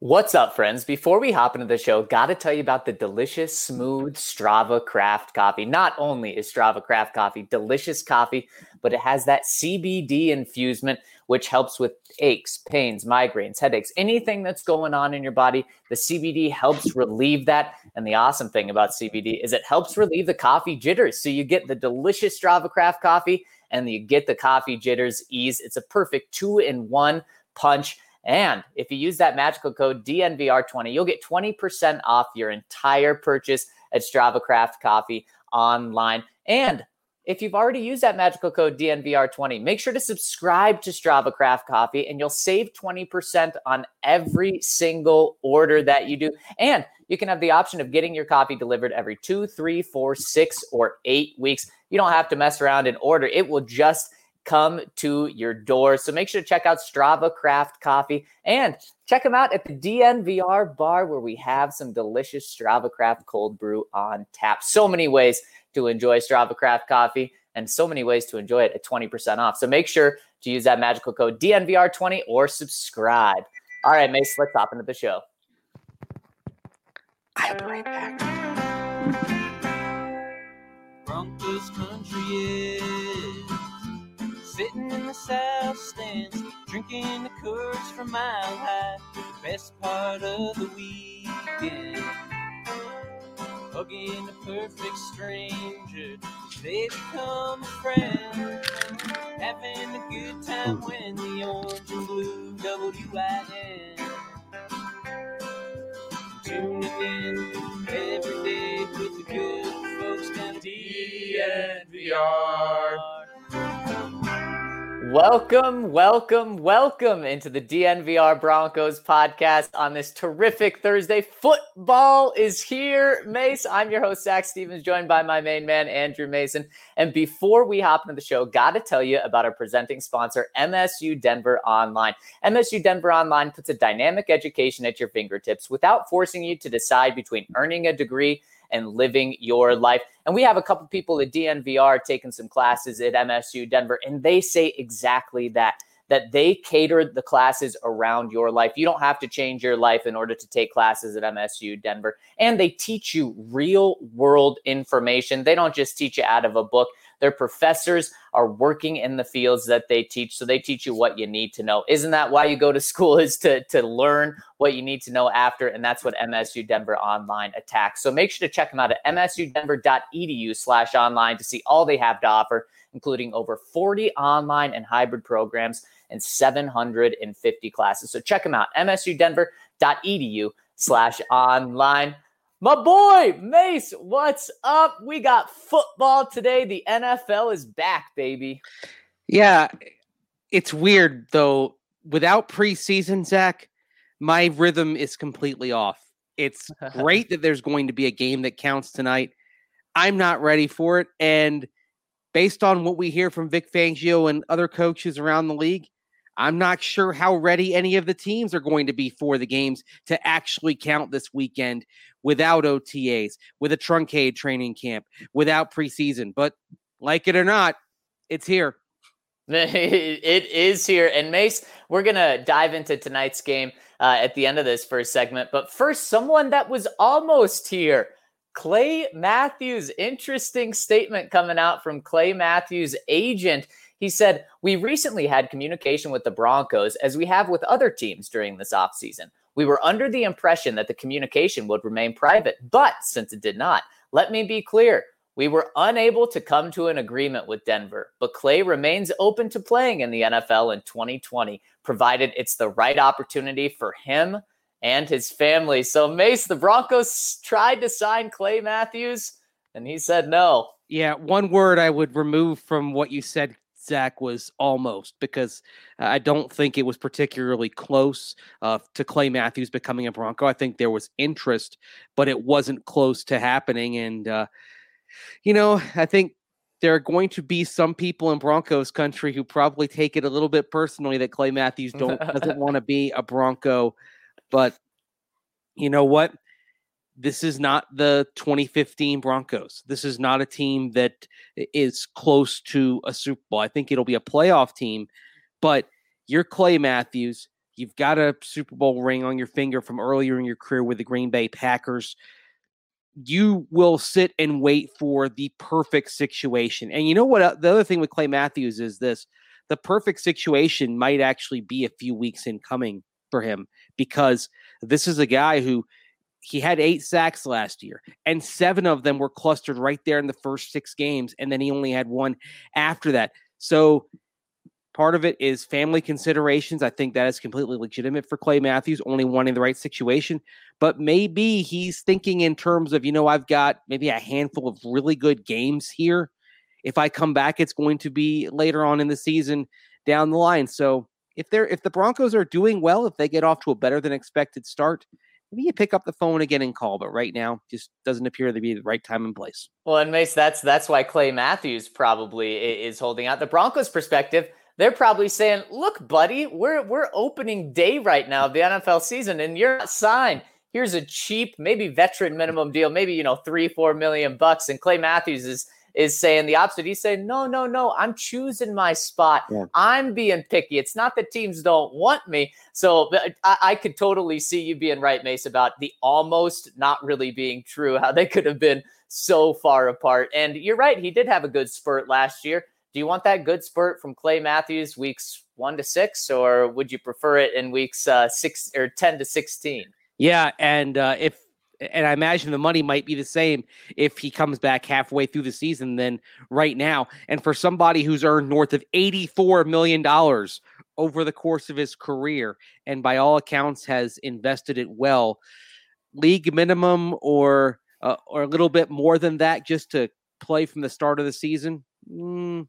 What's up, friends? Before we hop into the show, got to tell you about the delicious, smooth Strava Craft coffee. Not only is Strava Craft coffee delicious coffee, but it has that CBD infusement, which helps with aches, pains, migraines, headaches, anything that's going on in your body. The CBD helps relieve that. And the awesome thing about CBD is it helps relieve the coffee jitters. So you get the delicious Strava Craft coffee and you get the coffee jitters ease. It's a perfect two in one punch. And if you use that magical code DNVR20, you'll get 20% off your entire purchase at Strava Craft Coffee online. And if you've already used that magical code DNVR20, make sure to subscribe to Strava Craft Coffee and you'll save 20% on every single order that you do. And you can have the option of getting your coffee delivered every two, three, four, six, or eight weeks. You don't have to mess around and order, it will just come to your door. So make sure to check out Strava Craft Coffee and check them out at the DNVR bar where we have some delicious Strava Craft cold brew on tap. So many ways to enjoy Strava Craft Coffee and so many ways to enjoy it at 20% off. So make sure to use that magical code DNVR20 or subscribe. All right, Mace, let's hop into the show. I'll be right back. Broncos country is Sitting in the south stands, drinking the Coors from Mile High. The best part of the weekend. Hugging a perfect stranger, they become a friend. Having a good time hmm. when the orange and blue WIN. Tuning in every day with the good folks down at DNVR. Welcome, welcome, welcome into the DNVR Broncos podcast on this terrific Thursday. Football is here. Mace, I'm your host, Zach Stevens, joined by my main man, Andrew Mason. And before we hop into the show, got to tell you about our presenting sponsor, MSU Denver Online. MSU Denver Online puts a dynamic education at your fingertips without forcing you to decide between earning a degree and living your life. And we have a couple people at DNVR taking some classes at MSU Denver, and they say exactly that. That they cater the classes around your life. You don't have to change your life in order to take classes at MSU Denver. And they teach you real world information. They don't just teach you out of a book. Their professors are working in the fields that they teach. So they teach you what you need to know. Isn't that why you go to school is to, to learn what you need to know after? And that's what MSU Denver Online attacks. So make sure to check them out at msudenver.edu slash online to see all they have to offer, including over 40 online and hybrid programs and 750 classes. So check them out, msudenver.edu slash online. My boy, Mace, what's up? We got football today. The NFL is back, baby. Yeah, it's weird though. Without preseason, Zach, my rhythm is completely off. It's great that there's going to be a game that counts tonight. I'm not ready for it. And based on what we hear from Vic Fangio and other coaches around the league, I'm not sure how ready any of the teams are going to be for the games to actually count this weekend without OTAs, with a truncated training camp, without preseason. But like it or not, it's here. it is here. And Mace, we're going to dive into tonight's game uh, at the end of this first segment. But first, someone that was almost here. Clay Matthews, interesting statement coming out from Clay Matthews' agent. He said, We recently had communication with the Broncos as we have with other teams during this offseason. We were under the impression that the communication would remain private, but since it did not, let me be clear. We were unable to come to an agreement with Denver, but Clay remains open to playing in the NFL in 2020, provided it's the right opportunity for him and his family. So, Mace, the Broncos tried to sign Clay Matthews, and he said no. Yeah, one word I would remove from what you said, Zach was almost because I don't think it was particularly close uh, to Clay Matthews becoming a Bronco. I think there was interest, but it wasn't close to happening. And, uh, you know, I think there are going to be some people in Broncos country who probably take it a little bit personally that Clay Matthews don't doesn't want to be a Bronco. But you know what? This is not the 2015 Broncos. This is not a team that is close to a Super Bowl. I think it'll be a playoff team, but you're Clay Matthews. You've got a Super Bowl ring on your finger from earlier in your career with the Green Bay Packers. You will sit and wait for the perfect situation. And you know what? Uh, the other thing with Clay Matthews is this the perfect situation might actually be a few weeks in coming for him because this is a guy who he had eight sacks last year, and seven of them were clustered right there in the first six games, and then he only had one after that. So part of it is family considerations. I think that is completely legitimate for Clay Matthews, only wanting the right situation. But maybe he's thinking in terms of, you know, I've got maybe a handful of really good games here. If I come back, it's going to be later on in the season down the line. So if they're if the Broncos are doing well, if they get off to a better than expected start, maybe you pick up the phone again and call. But right now, just doesn't appear to be the right time and place. Well, and Mace, that's that's why Clay Matthews probably is holding out. The Broncos' perspective, they're probably saying, "Look, buddy, we're we're opening day right now of the NFL season, and you're not signed. Here's a cheap, maybe veteran minimum deal, maybe you know three, four million bucks." And Clay Matthews is is saying the opposite. He's saying, no, no, no, I'm choosing my spot. Yeah. I'm being picky. It's not that teams don't want me. So I, I, could totally see you being right, Mace, about the almost not really being true, how they could have been so far apart. And you're right. He did have a good spurt last year. Do you want that good spurt from Clay Matthews weeks one to six, or would you prefer it in weeks uh, six or 10 to 16? Yeah. And uh, if and I imagine the money might be the same if he comes back halfway through the season than right now. And for somebody who's earned north of $84 million over the course of his career, and by all accounts has invested it well, league minimum or uh, or a little bit more than that just to play from the start of the season. Mm,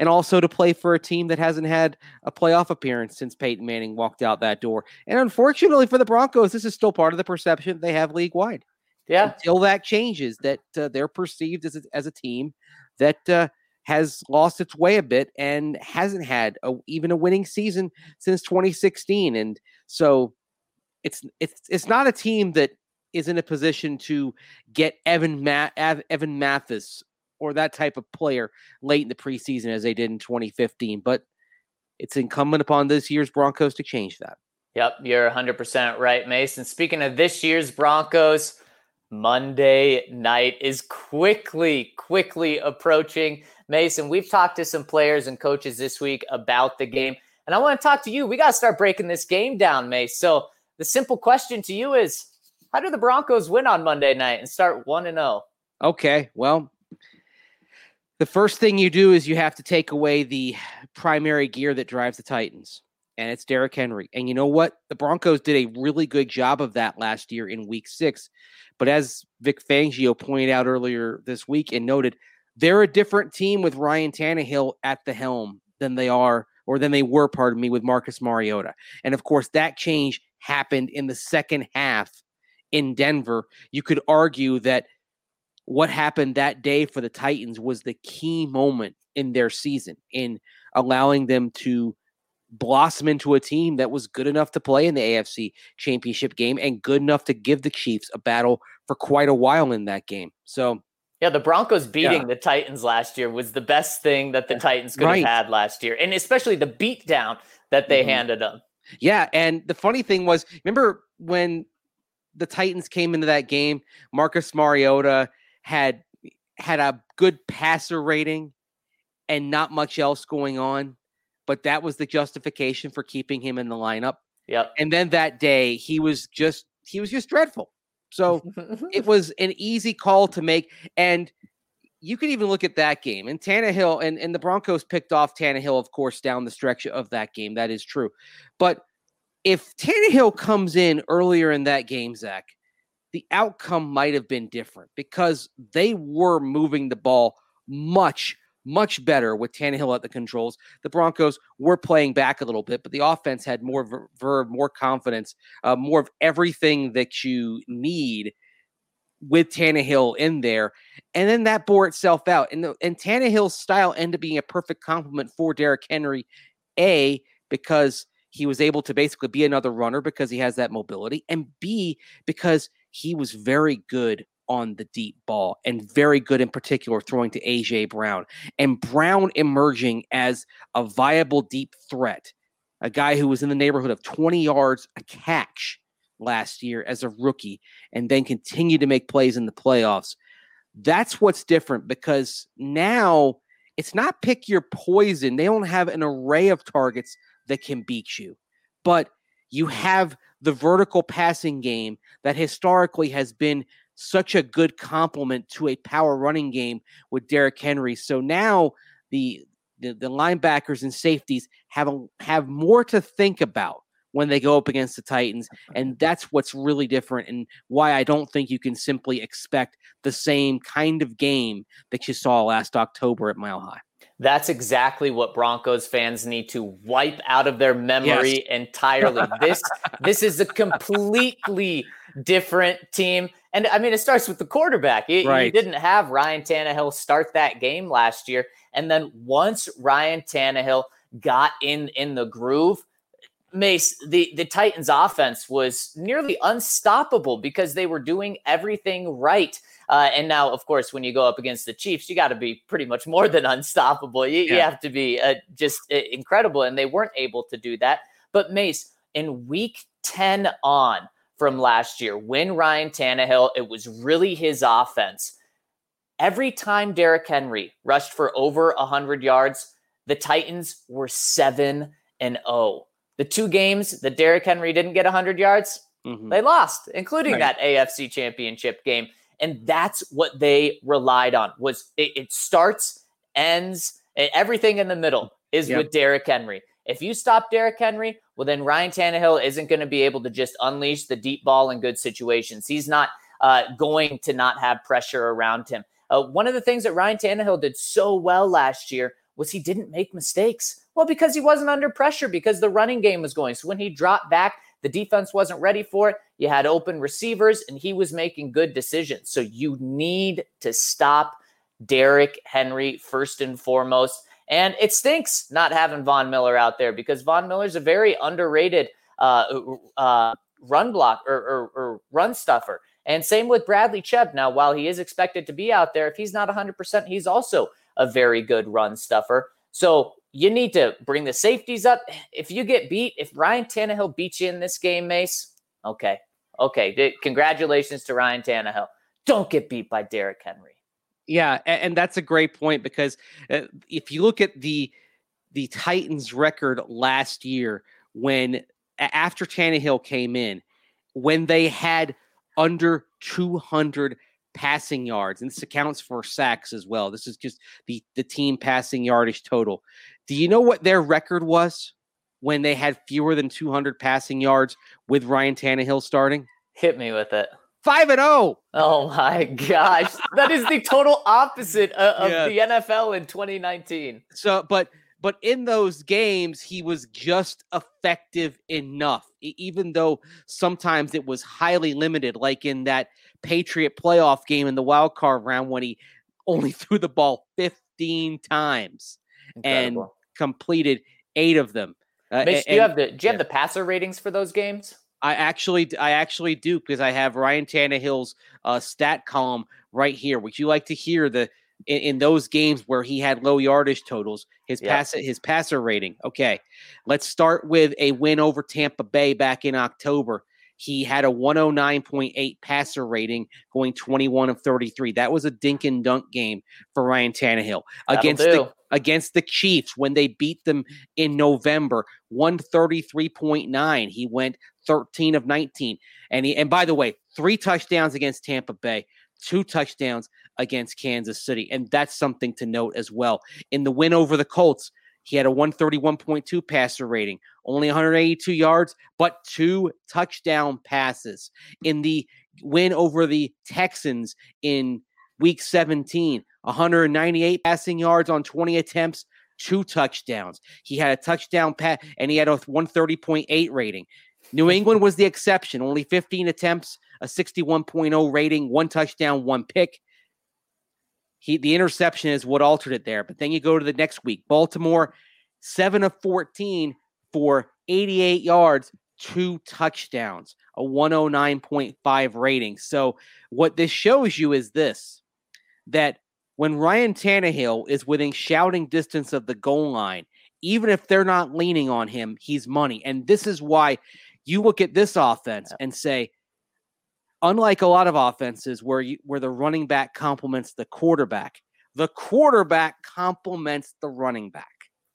and also to play for a team that hasn't had a playoff appearance since Peyton Manning walked out that door. And unfortunately for the Broncos, this is still part of the perception they have league wide. Yeah. Until that changes, that uh, they're perceived as a, as a team that uh, has lost its way a bit and hasn't had a, even a winning season since 2016. And so it's it's it's not a team that is in a position to get Evan Ma- Evan Mathis or that type of player late in the preseason as they did in 2015. But it's incumbent upon this year's Broncos to change that. Yep, you're 100% right, Mason. Speaking of this year's Broncos, Monday night is quickly, quickly approaching. Mason, we've talked to some players and coaches this week about the game. And I want to talk to you. We got to start breaking this game down, Mace. So the simple question to you is how do the Broncos win on Monday night and start 1 and 0? Okay. Well, the first thing you do is you have to take away the primary gear that drives the Titans, and it's Derrick Henry. And you know what? The Broncos did a really good job of that last year in week six. But as Vic Fangio pointed out earlier this week and noted, they're a different team with Ryan Tannehill at the helm than they are, or than they were, pardon me, with Marcus Mariota. And of course, that change happened in the second half in Denver. You could argue that what happened that day for the Titans was the key moment in their season in allowing them to blossom into a team that was good enough to play in the AFC championship game and good enough to give the Chiefs a battle for quite a while in that game. So, yeah, the Broncos beating yeah. the Titans last year was the best thing that the Titans could right. have had last year, and especially the beatdown that they mm-hmm. handed them. Yeah, and the funny thing was, remember when the Titans came into that game, Marcus Mariota had had a good passer rating and not much else going on, but that was the justification for keeping him in the lineup. Yep. And then that day he was just he was just dreadful. So it was an easy call to make. And you can even look at that game. And Tannehill and, and the Broncos picked off Tannehill, of course, down the stretch of that game. That is true. But if Tannehill comes in earlier in that game, Zach, the outcome might have been different because they were moving the ball much, much better with Tannehill at the controls. The Broncos were playing back a little bit, but the offense had more verve, more confidence, uh, more of everything that you need with Tannehill in there. And then that bore itself out. And, the, and Tannehill's style ended up being a perfect complement for Derrick Henry, A, because he was able to basically be another runner because he has that mobility, and B, because he was very good on the deep ball and very good in particular throwing to AJ Brown. And Brown emerging as a viable deep threat a guy who was in the neighborhood of 20 yards a catch last year as a rookie and then continued to make plays in the playoffs. That's what's different because now it's not pick your poison. They don't have an array of targets that can beat you, but you have the vertical passing game that historically has been such a good complement to a power running game with Derrick Henry. So now the the, the linebackers and safeties have a, have more to think about when they go up against the Titans. And that's what's really different and why I don't think you can simply expect the same kind of game that you saw last October at Mile High. That's exactly what Broncos fans need to wipe out of their memory yes. entirely. this this is a completely different team. And I mean, it starts with the quarterback. You, right. you didn't have Ryan Tannehill start that game last year. And then once Ryan Tannehill got in in the groove, Mace, the, the Titans offense was nearly unstoppable because they were doing everything right. Uh, and now, of course, when you go up against the Chiefs, you got to be pretty much more than unstoppable. You, yeah. you have to be uh, just uh, incredible. And they weren't able to do that. But Mace, in week 10 on from last year, when Ryan Tannehill, it was really his offense every time Derrick Henry rushed for over 100 yards, the Titans were 7 and 0. The two games that Derrick Henry didn't get 100 yards, mm-hmm. they lost, including right. that AFC Championship game. And that's what they relied on. Was it, it starts, ends, everything in the middle is yep. with Derrick Henry. If you stop Derrick Henry, well, then Ryan Tannehill isn't going to be able to just unleash the deep ball in good situations. He's not uh, going to not have pressure around him. Uh, one of the things that Ryan Tannehill did so well last year was he didn't make mistakes. Well, because he wasn't under pressure, because the running game was going. So when he dropped back, the defense wasn't ready for it. You had open receivers, and he was making good decisions. So you need to stop Derrick Henry first and foremost. And it stinks not having Von Miller out there because Von Miller's a very underrated uh, uh, run block or, or, or run stuffer. And same with Bradley Chubb. Now, while he is expected to be out there, if he's not 100%, he's also a very good run stuffer. So you need to bring the safeties up. If you get beat, if Ryan Tannehill beats you in this game, Mace, okay. Okay. Congratulations to Ryan Tannehill. Don't get beat by Derrick Henry. Yeah, and that's a great point because uh, if you look at the the Titans record last year when after Tannehill came in, when they had under 200 passing yards, and this accounts for sacks as well. This is just the the team passing yardage total. Do you know what their record was when they had fewer than 200 passing yards with Ryan Tannehill starting? Hit me with it. Five and zero. Oh. oh my gosh, that is the total opposite of, yeah. the NFL in 2019. So, but but in those games, he was just effective enough, even though sometimes it was highly limited, like in that Patriot playoff game in the wild card round when he only threw the ball 15 times Incredible. and completed eight of them. Uh, Mitch, do you have the do you yeah. have the passer ratings for those games? I actually I actually do because I have Ryan Tannehill's uh, stat column right here. Would you like to hear the in, in, those games where he had low yardage totals, his yep. pass his passer rating. Okay, let's start with a win over Tampa Bay back in October. He had a 109.8 passer rating, going 21 of 33. That was a dink and dunk game for Ryan Tannehill against the against the Chiefs when they beat them in November. 133.9. He went 13 of 19. And he and by the way, three touchdowns against Tampa Bay, two touchdowns against Kansas City. And that's something to note as well. In the win over the Colts, he had a 131.2 passer rating, only 182 yards, but two touchdown passes. In the win over the Texans in week 17, 198 passing yards on 20 attempts, two touchdowns. He had a touchdown pass and he had a 130.8 rating. New England was the exception, only 15 attempts, a 61.0 rating, one touchdown, one pick. He the interception is what altered it there. But then you go to the next week. Baltimore, seven of 14 for 88 yards, two touchdowns, a 109.5 rating. So what this shows you is this that when Ryan Tannehill is within shouting distance of the goal line even if they're not leaning on him, he's money. And this is why you look at this offense and say, unlike a lot of offenses where you where the running back complements the quarterback, the quarterback complements the running back.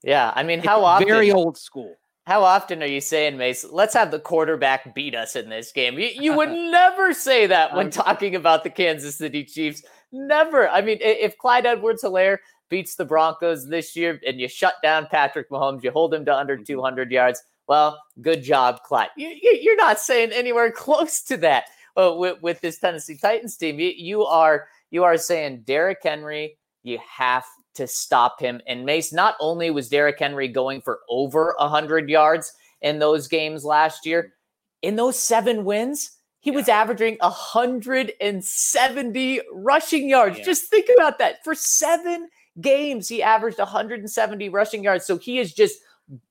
Yeah, I mean, how often? Very old school. How often are you saying, Mace? Let's have the quarterback beat us in this game. You, you would never say that when talking about the Kansas City Chiefs. Never. I mean, if Clyde Edwards-Helaire beats the Broncos this year and you shut down Patrick Mahomes, you hold him to under mm-hmm. 200 yards. Well, good job, Clyde. You, are not saying anywhere close to that uh, with, with this Tennessee Titans team. You, you are you are saying Derrick Henry. You have to stop him. And Mace, not only was Derrick Henry going for over 100 yards in those games last year, in those seven wins, he yeah. was averaging 170 rushing yards. Yeah. Just think about that. For seven games, he averaged 170 rushing yards. So he is just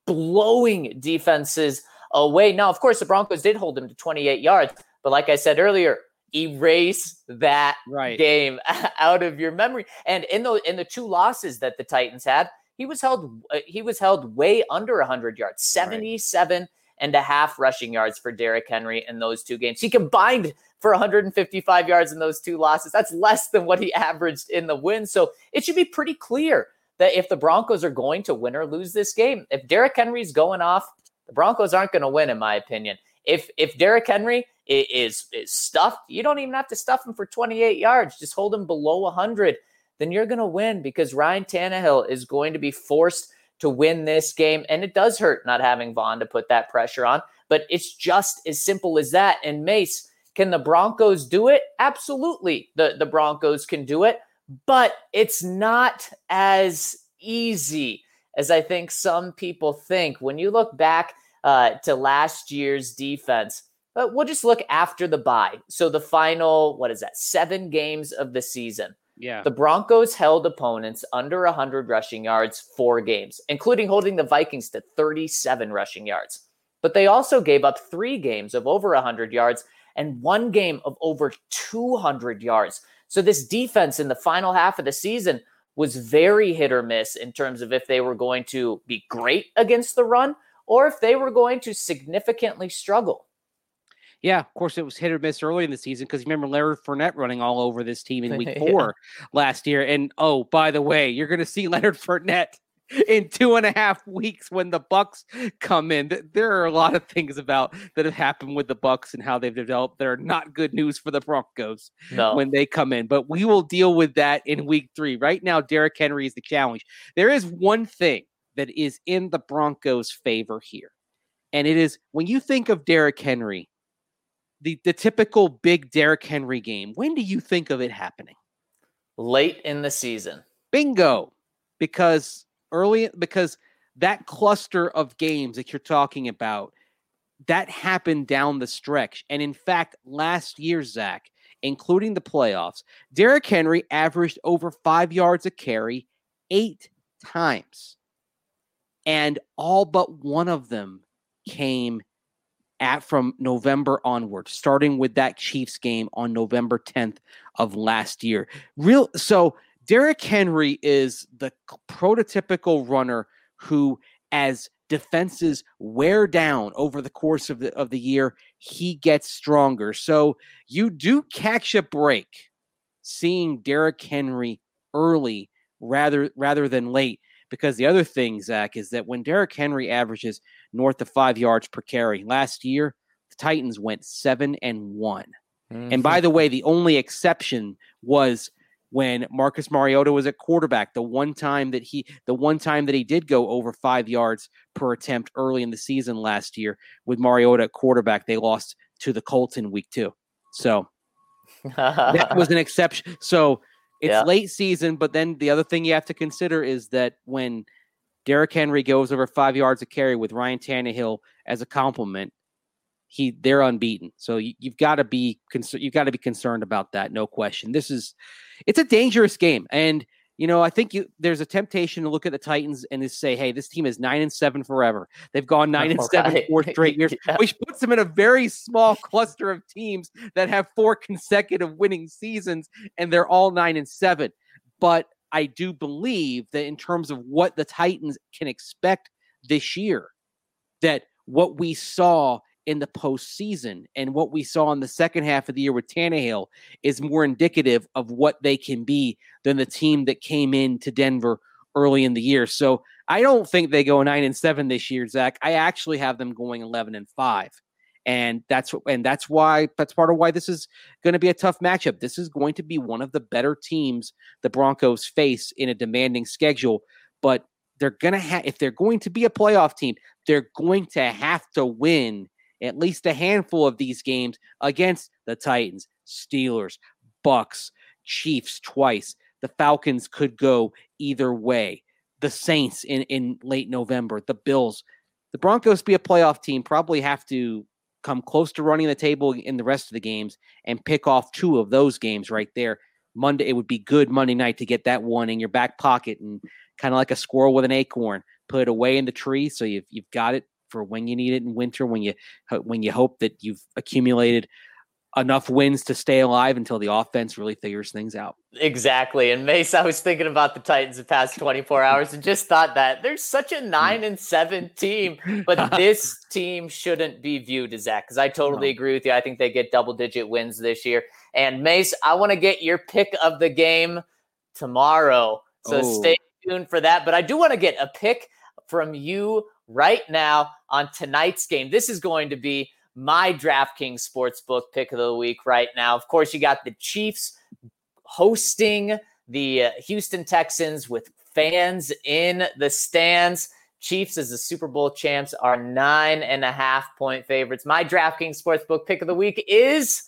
blowing defenses away. Now, of course, the Broncos did hold him to 28 yards, but like I said earlier, erase that right. game out of your memory. And in the in the two losses that the Titans had, he was held uh, he was held way under 100 yards, 77 right. and a half rushing yards for Derrick Henry in those two games. He combined for 155 yards in those two losses. That's less than what he averaged in the win. So it should be pretty clear that if the Broncos are going to win or lose this game, if Derrick Henry's going off, the Broncos aren't going to win, in my opinion. If if Derrick Henry is is stuffed, you don't even have to stuff him for 28 yards. Just hold him below 100. Then you're going to win because Ryan Tannehill is going to be forced to win this game, and it does hurt not having Von to put that pressure on. But it's just as simple as that. And Mace, can the Broncos do it? Absolutely, the the Broncos can do it, but it's not as easy as I think some people think. When you look back uh, to last year's defense but we'll just look after the bye. So the final, what is that, seven games of the season. Yeah. The Broncos held opponents under 100 rushing yards four games, including holding the Vikings to 37 rushing yards. But they also gave up three games of over 100 yards and one game of over 200 yards. So this defense in the final half of the season was very hit or miss in terms of if they were going to be great against the run or if they were going to significantly struggle. Yeah, of course, it was hit or miss early in the season because you remember Leonard Fournette running all over this team in week four yeah. last year. And oh, by the way, you're going to see Leonard Fournette in two and a half weeks when the Bucs come in. There are a lot of things about that have happened with the Bucs and how they've developed that are not good news for the Broncos no. when they come in. But we will deal with that in week three. Right now, Derrick Henry is the challenge. There is one thing that is in the Broncos' favor here. And it is when you think of Derrick Henry, the the typical big Derrick Henry game. When do you think of it happening? Late in the season. Bingo. Because early because that cluster of games that you're talking about that happened down the stretch. And in fact, last year, Zach, including the playoffs, Derrick Henry averaged over five yards a carry eight times. And all but one of them came at from November onward, starting with that Chiefs game on November 10th of last year. Real so Derrick Henry is the prototypical runner who, as defenses wear down over the course of the of the year, he gets stronger. So you do catch a break seeing Derrick Henry early rather rather than late. Because the other thing, Zach, is that when Derrick Henry averages north of five yards per carry. Last year, the Titans went seven and one. Mm-hmm. And by the way, the only exception was when Marcus Mariota was at quarterback. The one time that he, the one time that he did go over five yards per attempt early in the season last year with Mariota at quarterback, they lost to the Colts in week two. So that was an exception. So it's yeah. late season, but then the other thing you have to consider is that when Derrick Henry goes over five yards of carry with Ryan Tannehill as a compliment. He they're unbeaten, so you, have got to be concerned. you've got to be concerned about that, no question. This is it's a dangerous game, and you know I think you, there's a temptation to look at the Titans and to say, hey, this team is nine and seven forever. They've gone nine and seven right. four straight years, yeah. which puts them in a very small cluster of teams that have four consecutive winning seasons, and they're all nine and seven. But I do believe that in terms of what the Titans can expect this year, that what we saw in the postseason and what we saw in the second half of the year with Tannehill is more indicative of what they can be than the team that came in to Denver early in the year. So I don't think they go nine and seven this year, Zach. I actually have them going eleven and five. And that's and that's why that's part of why this is going to be a tough matchup. This is going to be one of the better teams the Broncos face in a demanding schedule, but they're to have if they're going to be a playoff team, they're going to have to win at least a handful of these games against the Titans, Steelers, Bucs, Chiefs twice. The Falcons could go either way. The Saints in, in late November, the Bills. The Broncos be a playoff team, probably have to come close to running the table in the rest of the games and pick off two of those games right there. Monday, it would be good Monday night to get that one in your back pocket and kind of like a squirrel with an acorn, put it away in the tree so you've, you've got it for when you need it in winter when you when you hope that you've accumulated enough wins to stay alive until the offense really figures things out. Exactly. And Mace, I was thinking about the Titans the past 24 hours and just thought that there's such a nine and seven team, but this team shouldn't be viewed as that because I totally agree with you. I think they get double digit wins this year. And Mace, I want to get your pick of the game tomorrow. So oh. stay tuned for that. But I do want to get a pick from you right now on tonight's game. This is going to be my DraftKings Sportsbook pick of the week right now. Of course, you got the Chiefs hosting the uh, Houston Texans with fans in the stands. Chiefs as the Super Bowl champs are nine and a half point favorites. My DraftKings Sportsbook pick of the week is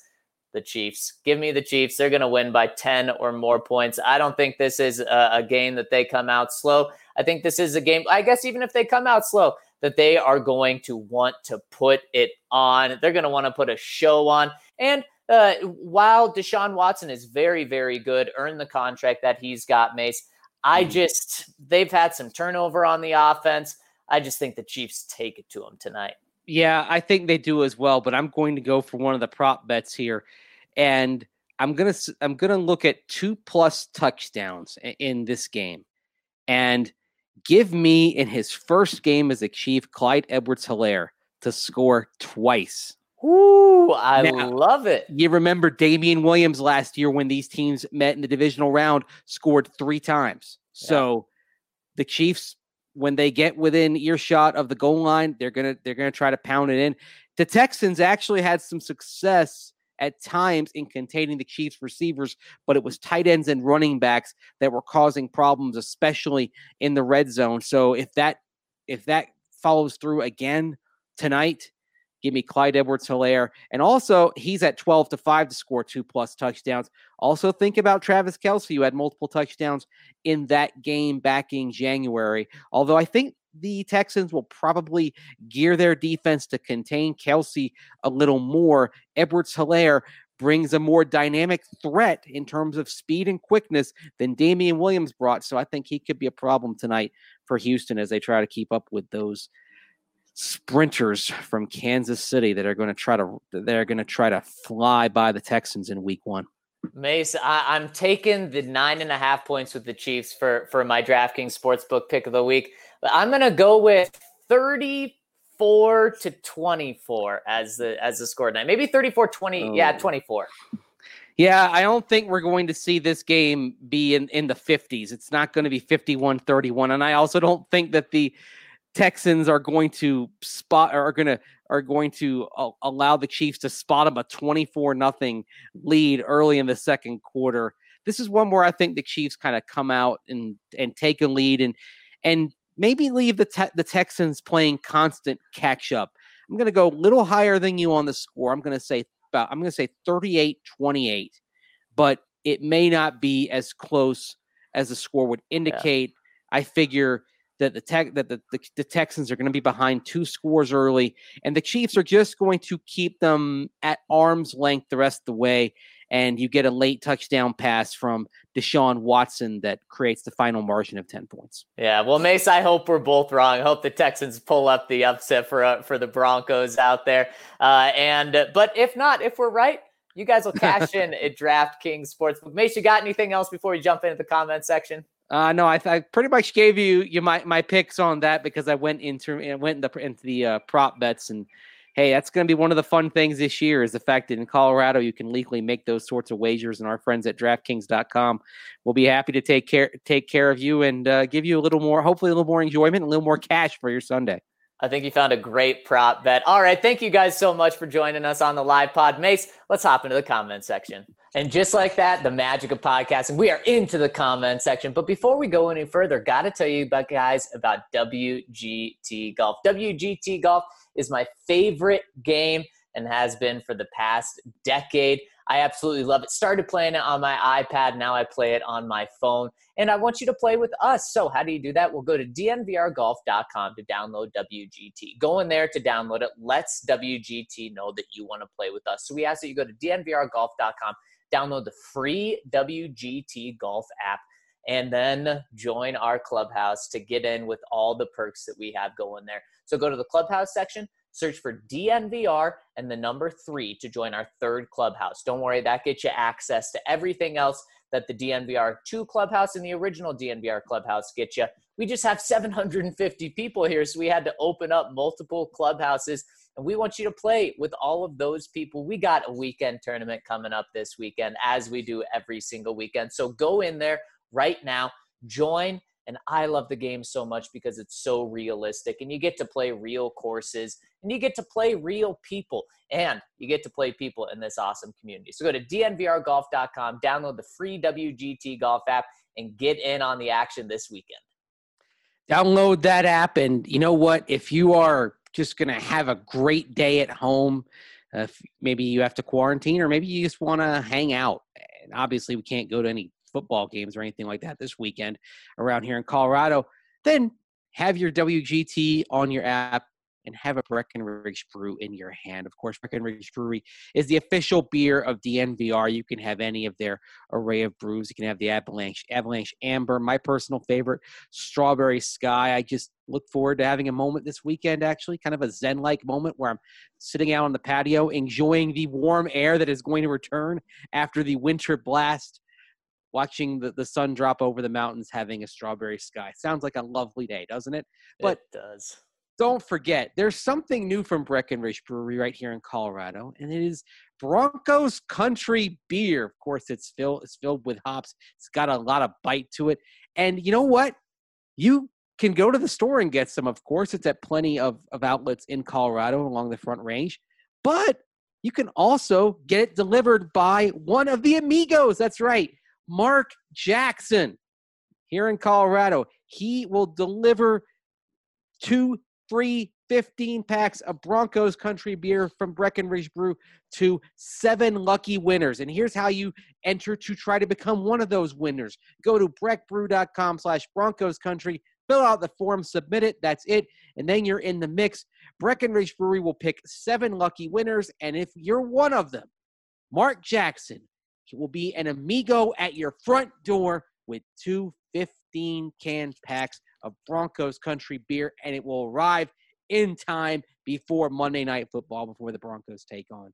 the Chiefs. Give me the Chiefs. They're going to win by 10 or more points. I don't think this is a, a, game that they come out slow. I think this is a game, I guess, even if they come out slow, that they are going to want to put it on. They're going to want to put a show on. And uh, while Deshaun Watson is very, very good, earned the contract that he's got, Mace, I mm. just, they've had some turnover on the offense. I just think the Chiefs take it to them tonight. Yeah, I think they do as well, but I'm going to go for one of the prop bets here. And I'm going to I'm going to look at two plus touchdowns in this game. And give me in his first game as a Chief, Clyde Edwards-Helaire to score twice. Ooh, I now, love it. You remember Damien Williams last year when these teams met in the divisional round, scored three times. Yeah. So the Chiefs, when they get within earshot of the goal line, they're gonna they're gonna try to pound it in. The Texans actually had some success at times in containing the Chiefs receivers, but it was tight ends and running backs that were causing problems, especially in the red zone. So if that if that follows through again tonight, give me Clyde Edwards Helaire. And also he's at 12 to 5 to score two plus touchdowns. Also think about Travis Kelce, who had multiple touchdowns in that game back in January. Although I think the Texans will probably gear their defense to contain Kelce a little more. Edwards Helaire brings a more dynamic threat in terms of speed and quickness than Damien Williams brought. So I think he could be a problem tonight for Houston as they try to keep up with those sprinters from Kansas City that are going to try to they're going to try to fly by the Texans in week 1. Mace, I, am taking the nine and a half points with the Chiefs for for my DraftKings sportsbook pick of the week. But I'm gonna go with 34 to 24 as the as the score tonight. Maybe 34 20. Oh. Yeah, 24. Yeah, I don't think we're going to see this game be in, in the 50s. It's not going to be 51 31. And I also don't think that the Texans are going to spot are going to are going to uh, allow the Chiefs to spot them a 24 nothing lead early in the second quarter. This is one where I think the Chiefs kind of come out and and take a lead and and maybe leave the te- the Texans playing constant catch up. I'm going to go a little higher than you on the score. I'm going to say about I'm going to say 38-28, but it may not be as close as the score would indicate. Yeah. I figure that the tech that the, the, the, Texans are going to be behind two scores early, and the Chiefs are just going to keep them at arm's length the rest of the way. And you get a late touchdown pass from Deshaun Watson that creates the final margin of ten points. Yeah, well, Mace, I hope we're both wrong. I hope the Texans pull up the upset for uh, for the Broncos out there. Uh, and uh, but if not, if we're right, you guys will cash in at DraftKings Sportsbook. Mace, you got anything else before we jump into the comment section? Uh, no, I, I pretty much gave you you my, my picks on that because I went into went into the, into the uh, prop bets and hey, that's going to be one of the fun things this year is the fact that in Colorado you can legally make those sorts of wagers, and our friends at DraftKings.com will be happy to take care take care of you and uh, give you a little more, hopefully a little more enjoyment, a little more cash for your Sunday. I think you found a great prop bet. All right. Thank you guys so much for joining us on the live pod. Mace, let's hop into the comment section. And just like that, the magic of podcasting, we are into the comment section. But before we go any further, got to tell you guys about WGT Golf. WGT Golf is my favorite game and has been for the past decade. I absolutely love it. Started playing it on my iPad. Now I play it on my phone. And I want you to play with us. So, how do you do that? We'll go to dnvrgolf.com to download WGT. Go in there to download it. Let's WGT know that you want to play with us. So, we ask that you go to dnvrgolf.com, download the free WGT Golf app, and then join our clubhouse to get in with all the perks that we have going there. So, go to the clubhouse section Search for DNVR and the number three to join our third clubhouse. Don't worry, that gets you access to everything else that the DNVR 2 clubhouse and the original DNVR clubhouse get you. We just have 750 people here, so we had to open up multiple clubhouses. And we want you to play with all of those people. We got a weekend tournament coming up this weekend, as we do every single weekend. So go in there right now, join, and I love the game so much because it's so realistic and you get to play real courses and you get to play real people and you get to play people in this awesome community. So go to dnvrgolf.com, download the free WGT golf app and get in on the action this weekend. Download that app and you know what if you are just going to have a great day at home, uh, maybe you have to quarantine or maybe you just want to hang out. And obviously we can't go to any football games or anything like that this weekend around here in Colorado, then have your WGT on your app and have a Breckenridge brew in your hand. Of course, Breckenridge Brewery is the official beer of DNVR. You can have any of their array of brews. You can have the Avalanche, Avalanche Amber, my personal favorite, Strawberry Sky. I just look forward to having a moment this weekend, actually, kind of a Zen like moment where I'm sitting out on the patio enjoying the warm air that is going to return after the winter blast watching the, the sun drop over the mountains, having a strawberry sky. Sounds like a lovely day, doesn't it? But it does. Don't forget, there's something new from Breckenridge Brewery right here in Colorado, and it is Broncos Country Beer. Of course, it's filled it's filled with hops. It's got a lot of bite to it, and you know what? You can go to the store and get some. Of course, it's at plenty of, of outlets in Colorado along the Front Range, but you can also get it delivered by one of the amigos. That's right. Mark Jackson here in Colorado. He will deliver two free 15 packs of Broncos country beer from Breckenridge Brew to seven lucky winners. And here's how you enter to try to become one of those winners. Go to breckbrew.com slash Broncos country, fill out the form, submit it. That's it. And then you're in the mix. Breckenridge Brewery will pick seven lucky winners. And if you're one of them, Mark Jackson, will be an amigo at your front door with two 15 can packs of Broncos country beer, and it will arrive in time before Monday Night Football, before the Broncos take on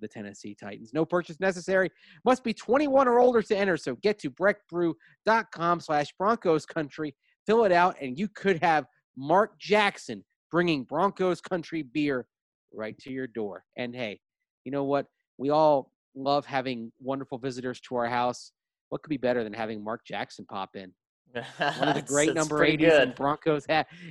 the Tennessee Titans. No purchase necessary. Must be 21 or older to enter. So get to breckbrew.com slash Broncos country, fill it out, and you could have Mark Jackson bringing Broncos country beer right to your door. And hey, you know what? We all love having wonderful visitors to our house. What could be better than having Mark Jackson pop in? One of the great number 80s in Broncos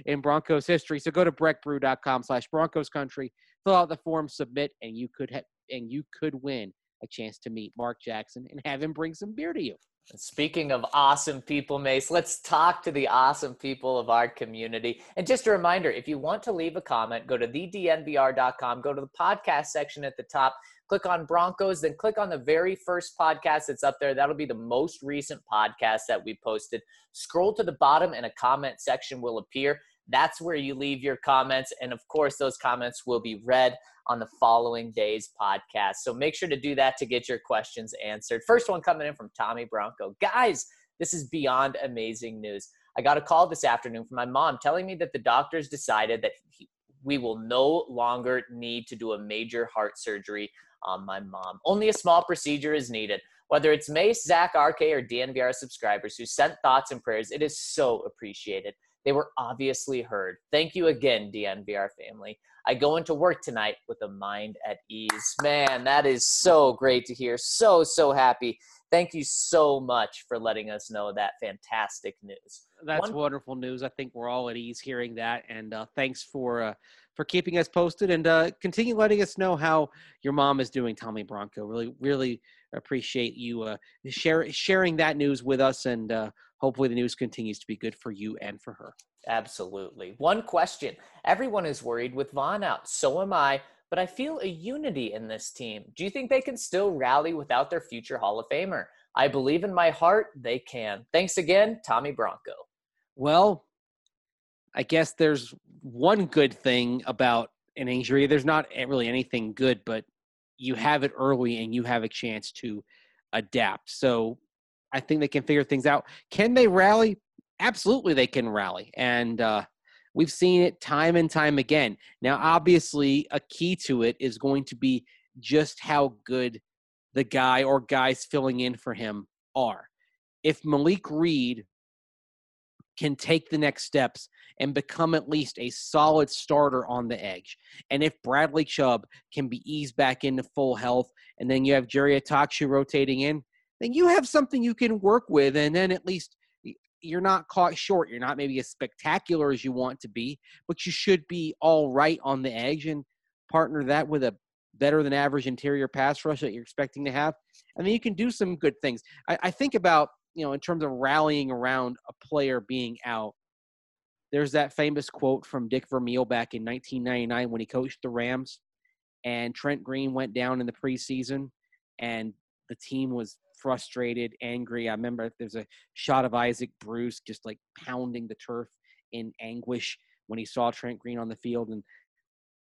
in Broncos history. So go to breckbrew.com slash Broncos country, fill out the form, submit, and you could ha- and you could win a chance to meet Mark Jackson and have him bring some beer to you. Speaking of awesome people, Mace, let's talk to the awesome people of our community. And just a reminder if you want to leave a comment, go to thednvr.com, go to the podcast section at the top, click on Broncos, then click on the very first podcast that's up there. That'll be the most recent podcast that we posted. Scroll to the bottom, and a comment section will appear. That's where you leave your comments. And of course, those comments will be read on the following day's podcast. So make sure to do that to get your questions answered. First one coming in from Tommy Bronco. Guys, this is beyond amazing news. I got a call this afternoon from my mom telling me that the doctors decided that he, we will no longer need to do a major heart surgery on my mom. Only a small procedure is needed. Whether it's Mace, Zach, RK, or DNVR subscribers who sent thoughts and prayers, it is so appreciated. They were obviously heard. Thank you again, DNVR family. I go into work tonight with a mind at ease. Man, that is so great to hear. So, so happy. Thank you so much for letting us know that fantastic news. That's One- wonderful news. I think we're all at ease hearing that, and uh, thanks for uh, for keeping us posted and uh, continue letting us know how your mom is doing, Tommy Bronco. Really, really appreciate you uh, share, sharing that news with us, and uh, hopefully the news continues to be good for you and for her. Absolutely. One question: Everyone is worried with Von out. So am I. But I feel a unity in this team. Do you think they can still rally without their future Hall of Famer? I believe in my heart they can. Thanks again, Tommy Bronco. Well, I guess there's one good thing about an injury. There's not really anything good, but you have it early and you have a chance to adapt. So I think they can figure things out. Can they rally? Absolutely, they can rally. And uh, we've seen it time and time again. Now, obviously, a key to it is going to be just how good the guy or guys filling in for him are. If Malik Reed can take the next steps and become at least a solid starter on the edge. And if Bradley Chubb can be eased back into full health, and then you have Jerry Attaochu rotating in, then you have something you can work with, and then at least you're not caught short. You're not maybe as spectacular as you want to be, but you should be all right on the edge and partner that with a better than average interior pass rush that you're expecting to have. And then you can do some good things. I, I think about you know, in terms of rallying around a player being out, there's that famous quote from Dick Vermeil back in 1999 when he coached the Rams, and Trent Green went down in the preseason, and the team was frustrated, angry. I remember there's a shot of Isaac Bruce just like pounding the turf in anguish when he saw Trent Green on the field, and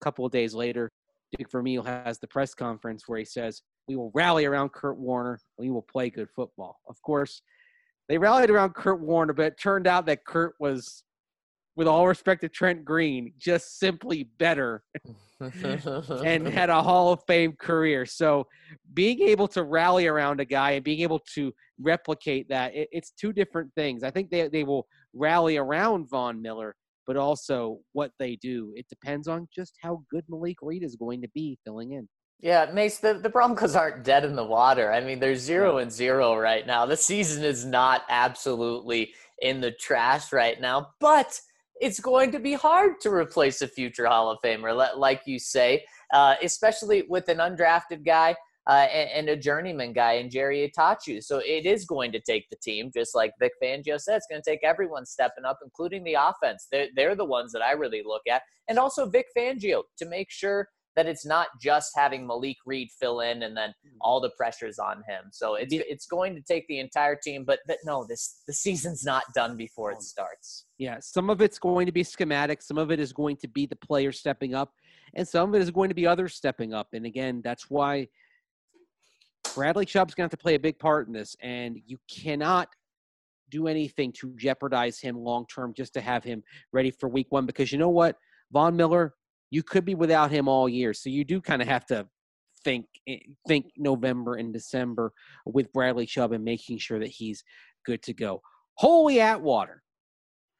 a couple of days later, Dick Vermeil has the press conference where he says, "We will rally around Kurt Warner. We will play good football." Of course, they rallied around Kurt Warner, but it turned out that Kurt was, with all respect to Trent Green, just simply better and had a Hall of Fame career. So being able to rally around a guy and being able to replicate that, it, it's two different things. I think they, they will rally around Von Miller, but also what they do. It depends on just how good Malik Reed is going to be filling in. Yeah, Mace, the, the Broncos aren't dead in the water. I mean, they're zero and zero right now. The season is not absolutely in the trash right now, but it's going to be hard to replace a future Hall of Famer, like you say, uh, especially with an undrafted guy uh, and, and, a journeyman guy in Jerry Attaochu. So it is going to take the team, just like Vic Fangio said, it's going to take everyone stepping up, including the offense. They're, they're the ones that I really look at. And also Vic Fangio to make sure that it's not just having Malik Reed fill in and then mm. all the pressures on him. So it's it's going to take the entire team. But but no, this the season's not done before it starts. Yeah, some of it's going to be schematic. Some of it is going to be the player stepping up, and some of it is going to be others stepping up. And again, that's why Bradley Chubb's going to have to play a big part in this, and you cannot do anything to jeopardize him long term just to have him ready for week one because you know what Von Miller you could be without him all year. So you do kind of have to think eh, think November and December with Bradley Chubb and making sure that he's good to go. Holy Atwater.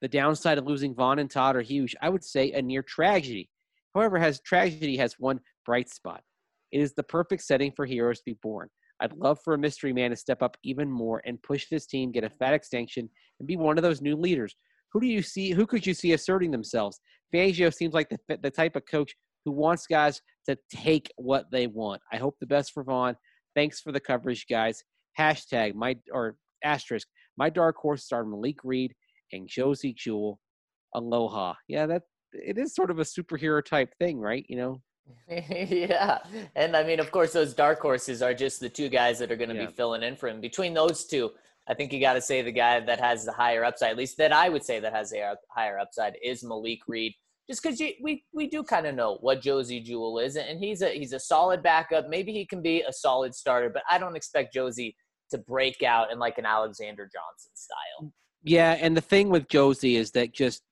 The downside of losing Von and Todd are huge. I would say a near tragedy. However, has tragedy has one bright spot. It is the perfect setting for heroes to be born. I'd love for a mystery man to step up even more and push this team, get a fat extension, and be one of those new leaders. Who do you see? Who could you see asserting themselves? Fangio seems like the the type of coach who wants guys to take what they want. I hope the best for Von. Thanks for the coverage, guys. Hashtag my or asterisk my dark horse star Malik Reed and Josey Jewell. Aloha. Yeah, that it is sort of a superhero type thing, right? You know. yeah, and I mean, of course, those dark horses are just the two guys that are going to yeah. be filling in for him. Between those two, I think you got to say the guy that has the higher upside, at least that I would say that has a uh, higher upside, is Malik Reed. Just because we we do kind of know what Josey Jewell is, and he's a he's a solid backup. Maybe he can be a solid starter, but I don't expect Josey to break out in like an Alexander Johnson style. Yeah, and the thing with Josey is that just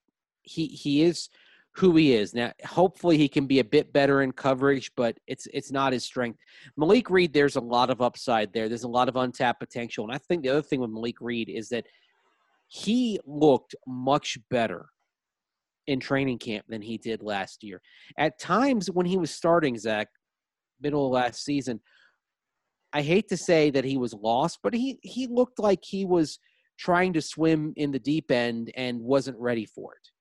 he he is who he is. Now, hopefully, he can be a bit better in coverage, but it's it's not his strength. Malik Reed, there's a lot of upside there. There's a lot of untapped potential, and I think the other thing with Malik Reed is that he looked much better in training camp than he did last year. At times when he was starting, Zach, middle of last season, I hate to say that he was lost, but he he looked like he was trying to swim in the deep end and wasn't ready for it.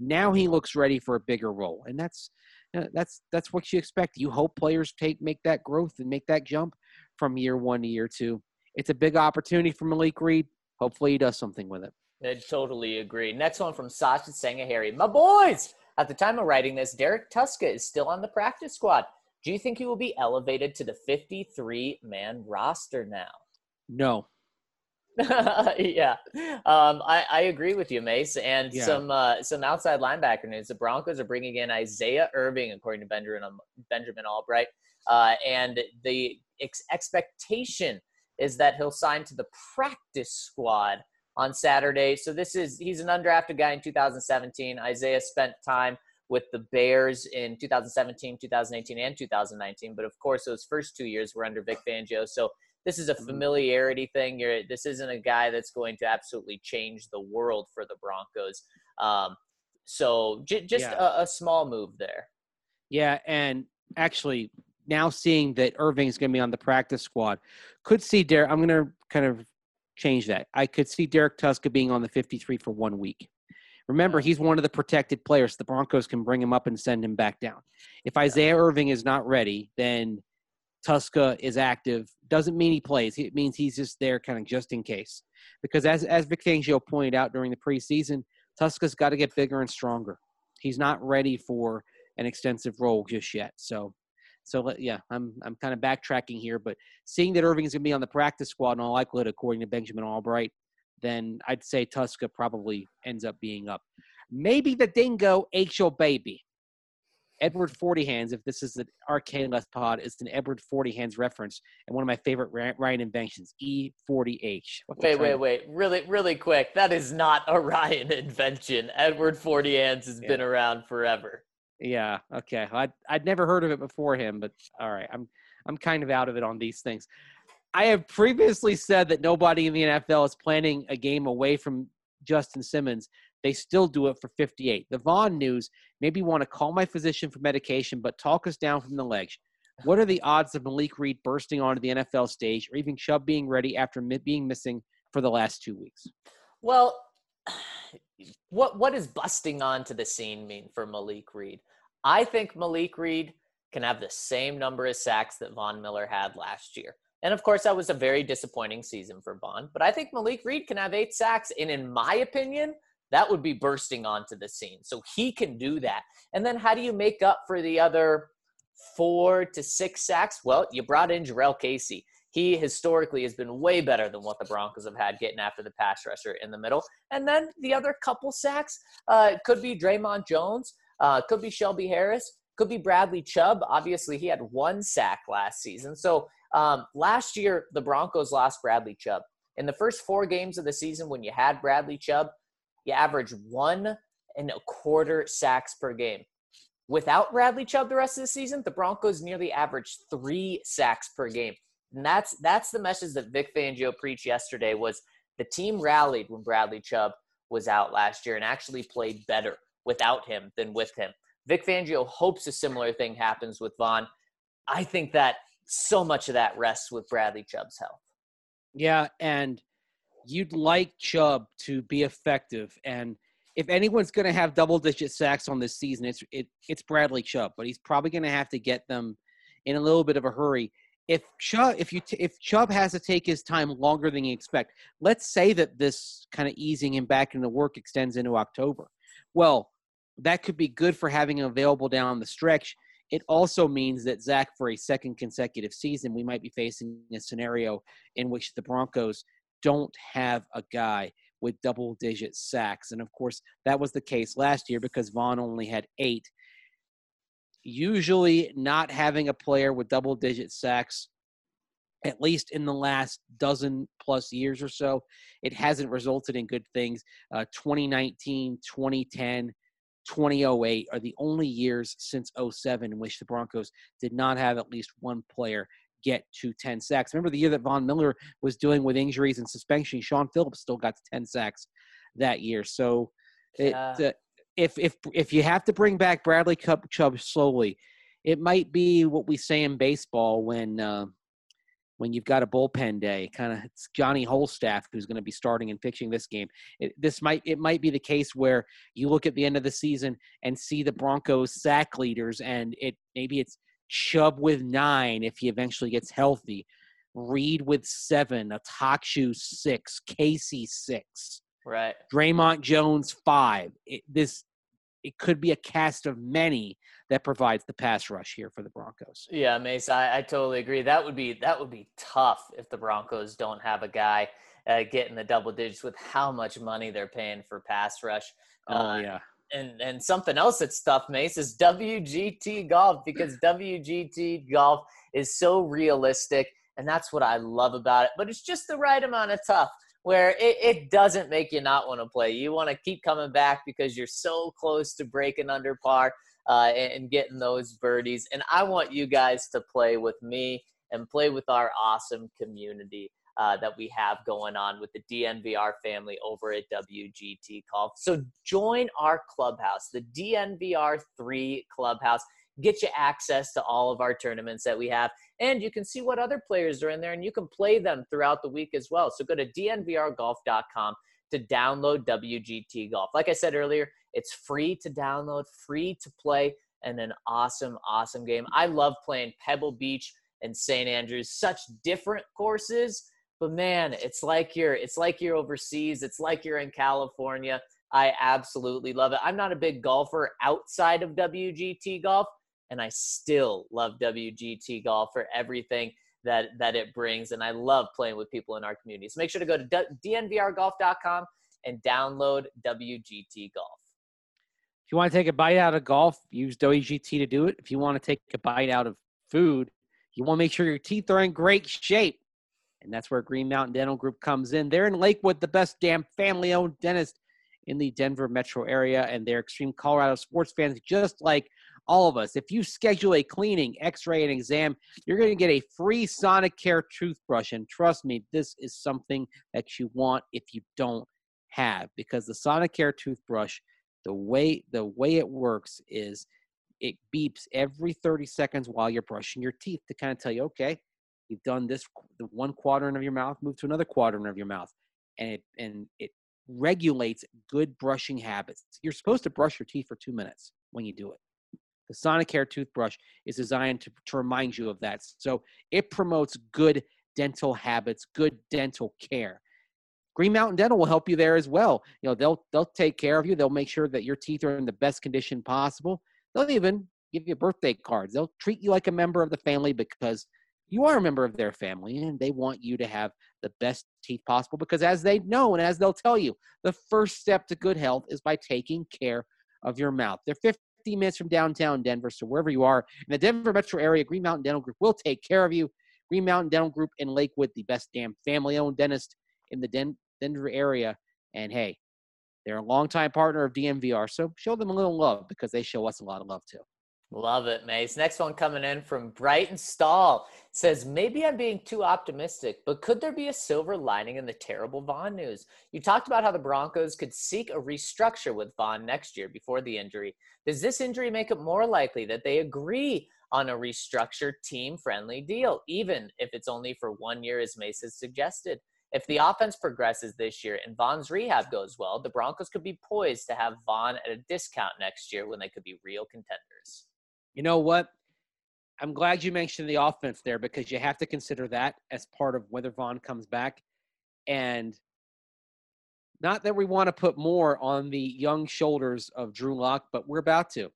Now he looks ready for a bigger role, and that's that's that's what you expect. You hope players take make that growth and make that jump from year one to year two. It's a big opportunity for Malik Reed. Hopefully, he does something with it. I totally agree. Next one from Sasha Sangahari. My boys! At the time of writing this, Derrek Tuszka is still on the practice squad. Do you think he will be elevated to the 53 man roster now? No. yeah, um, I, I, agree with you, Mace. And yeah. some uh, some outside linebacker news. The Broncos are bringing in Isaiah Irving, according to Benjamin um, Benjamin Albright, uh, and the ex- expectation is that he'll sign to the practice squad on Saturday. So this is he's an undrafted guy in 2017. Isaiah spent time with the Bears in 2017, 2018, and 2019. But of course, those first two years were under Vic Fangio. So this is a mm-hmm. familiarity thing. You're, this isn't a guy that's going to absolutely change the world for the Broncos. Um, so j- just yeah. a, a small move there. Yeah, and actually, now seeing that Irving is going to be on the practice squad, could see Derrek. I'm going to kind of change that. I could see Derrek Tuszka being on the 53 for one week. Remember, he's one of the protected players. The Broncos can bring him up and send him back down. If Isaiah Irving is not ready, then Tuszka is active. Doesn't mean he plays. It means he's just there kind of just in case. Because as, as Vic Fangio pointed out during the preseason, Tuszka's got to get bigger and stronger. He's not ready for an extensive role just yet. So so yeah, I'm I'm kind of backtracking here, but seeing that Irving is going to be on the practice squad in all likelihood, according to Benjamin Albright, then I'd say Tuska probably ends up being up. Maybe the dingo ate your baby. Edward Forty Hands, if this is an arcade left pod, it's an Edward Forty Hands reference and one of my favorite Ryan inventions, E40H. Wait, wait, wait. Really, really quick. That is not a Ryan invention. Edward Forty Hands has yeah. been around forever. Yeah. Okay. I'd I'd never heard of it before him, but all right. I'm I'm kind of out of it on these things. I have previously said that nobody in the NFL is planning a game away from Justin Simmons. They still do it for 58. The Von news maybe want to call my physician for medication, but talk us down from the ledge. What are the odds of Malik Reed bursting onto the NFL stage or even Chubb being ready after being missing for the last two weeks? Well, what what does busting onto the scene mean for Malik Reed? I think Malik Reed can have the same number of sacks that Von Miller had last year. And of course, that was a very disappointing season for Von. But I think Malik Reed can have eight sacks. And in my opinion, that would be bursting onto the scene. So he can do that. And then how do you make up for the other four to six sacks? Well, you brought in Jurrell Casey. He historically has been way better than what the Broncos have had getting after the pass rusher in the middle. And then the other couple sacks uh, could be Dre'Mont Jones. Uh, could be Shelby Harris. Could be Bradley Chubb. Obviously, he had one sack last season. So um, last year, the Broncos lost Bradley Chubb. In the first four games of the season, when you had Bradley Chubb, you average one and a quarter sacks per game. Without Bradley Chubb the rest of the season, the Broncos nearly averaged three sacks per game. And that's that's the message that Vic Fangio preached yesterday was the team rallied when Bradley Chubb was out last year and actually played better without him than with him. Vic Fangio hopes a similar thing happens with Von. I think that so much of that rests with Bradley Chubb's health. Yeah, and you'd like Chubb to be effective. And if anyone's going to have double digit sacks on this season, it's it, it's Bradley Chubb, but he's probably going to have to get them in a little bit of a hurry. If Chubb, if you t- if Chubb has to take his time longer than you expect, let's say that this kind of easing him back into work extends into October. Well, that could be good for having him available down the stretch. It also means that Zach, for a second consecutive season, we might be facing a scenario in which the Broncos don't have a guy with double digit sacks. And of course, that was the case last year because Von only had eight. Usually, not having a player with double digit sacks, at least in the last dozen plus years or so, it hasn't resulted in good things. Uh, 2019, 2010, 2008 are the only years since 07 in which the Broncos did not have at least one player get to 10 sacks. Remember the year that Von Miller was dealing with injuries and suspension, Shaun Phillips still got to 10 sacks that year. So yeah. it, uh, if if if you have to bring back Bradley Cup Chubb slowly, it might be what we say in baseball when uh, when you've got a bullpen day. Kind of it's Johnny Holstaff who's going to be starting and pitching this game. It, this might it might be the case where you look at the end of the season and see the Broncos sack leaders, and it maybe it's Chubb with nine if he eventually gets healthy, Reed with seven, a Shoe six, Casey six, right, Dre'Mont Jones five. It, this it could be a cast of many that provides the pass rush here for the Broncos. Yeah, Mace, I, I totally agree. That would be that would be tough if the Broncos don't have a guy uh, getting the double digits with how much money they're paying for pass rush. Oh uh, yeah. And and something else that's tough, Mace, is WGT golf because WGT golf is so realistic, and that's what I love about it. But it's just the right amount of tough where it, it doesn't make you not want to play. You want to keep coming back because you're so close to breaking under par uh, and, and getting those birdies. And I want you guys to play with me and play with our awesome community. Uh, that we have going on with the DNVR family over at WGT Golf. So join our clubhouse, the DNVR3 clubhouse get you access to all of our tournaments that we have. And you can see what other players are in there and you can play them throughout the week as well. So go to dnvrgolf.com to download WGT Golf. Like I said earlier, it's free to download, free to play, and an awesome, awesome game. I love playing Pebble Beach and St. Andrews, such different courses. But man, it's like you're it's like you're overseas. It's like you're in California. I absolutely love it. I'm not a big golfer outside of WGT golf, and I still love WGT golf for everything that that it brings, and I love playing with people in our community. So make sure to go to dnvrgolf.com and download WGT Golf. If you want to take a bite out of golf, use WGT to do it. If you want to take a bite out of food, you want to make sure your teeth are in great shape. And that's where Green Mountain Dental Group comes in. They're in Lakewood, the best damn family owned dentist in the Denver metro area, and they're extreme Colorado sports fans just like all of us. If you schedule a cleaning, x ray, and exam, you're going to get a free Sonicare toothbrush. And trust me, this is something that you want if you don't have, because the Sonicare toothbrush, the way the way it works is it beeps every 30 seconds while you're brushing your teeth to kind of tell you, okay, you've done this the one quadrant of your mouth, move to another quadrant of your mouth. And it and it regulates good brushing habits. You're supposed to brush your teeth for two minutes when you do it. The Sonicare toothbrush is designed to, to remind you of that. So it promotes good dental habits, good dental care. Green Mountain Dental will help you there as well. You know, they'll they'll take care of you. They'll make sure that your teeth are in the best condition possible. They'll even give you birthday cards. They'll treat you like a member of the family because you are a member of their family and they want you to have the best teeth possible because as they know and as they'll tell you, the first step to good health is by taking care of your mouth. They're 50 minutes from downtown Denver, so wherever you are in the Denver metro area, Green Mountain Dental Group will take care of you. Green Mountain Dental Group in Lakewood, the best damn family-owned dentist in the Den- Denver area. And hey, they're a longtime partner of DNVR so show them a little love because they show us a lot of love too. Love it, Mace. Next one coming in from Brighton Stall says, Maybe I'm being too optimistic, but could there be a silver lining in the terrible Von news? You talked about how the Broncos could seek a restructure with Von next year before the injury. Does this injury make it more likely that they agree on a restructured team friendly deal, even if it's only for one year, as Mace has suggested? If the offense progresses this year and Von's rehab goes well, the Broncos could be poised to have Von at a discount next year when they could be real contenders. You know what? I'm glad you mentioned the offense there because you have to consider that as part of whether Von comes back. And not that we want to put more on the young shoulders of Drew Lock, but we're about to.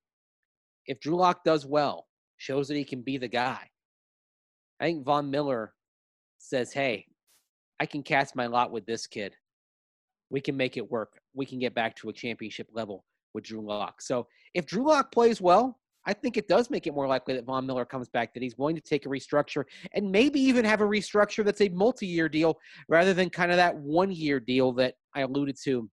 If Drew Lock does well, shows that he can be the guy, I think Von Miller says, hey, I can cast my lot with this kid. We can make it work. We can get back to a championship level with Drew Lock. So if Drew Lock plays well, I think it does make it more likely that Von Miller comes back, that he's willing to take a restructure and maybe even have a restructure that's a multi year deal rather than kind of that one year deal that I alluded to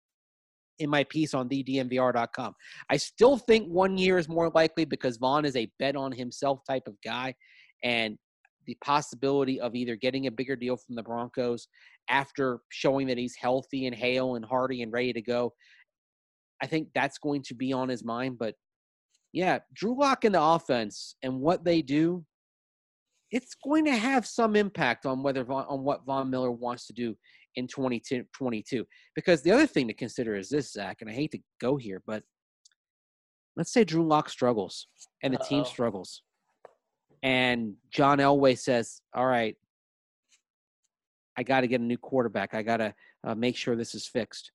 in my piece on thednvr.com. I still think one year is more likely because Von is a bet on himself type of guy. And the possibility of either getting a bigger deal from the Broncos after showing that he's healthy and hale and hearty and ready to go. I think that's going to be on his mind. But yeah, Drew Lock in the offense and what they do, it's going to have some impact on whether Von, on what Von Miller wants to do in 2022. Because the other thing to consider is this, Zach, and I hate to go here, but let's say Drew Lock struggles and the Uh-oh. team struggles. And John Elway says, All right, I got to get a new quarterback. I got to uh, make sure this is fixed.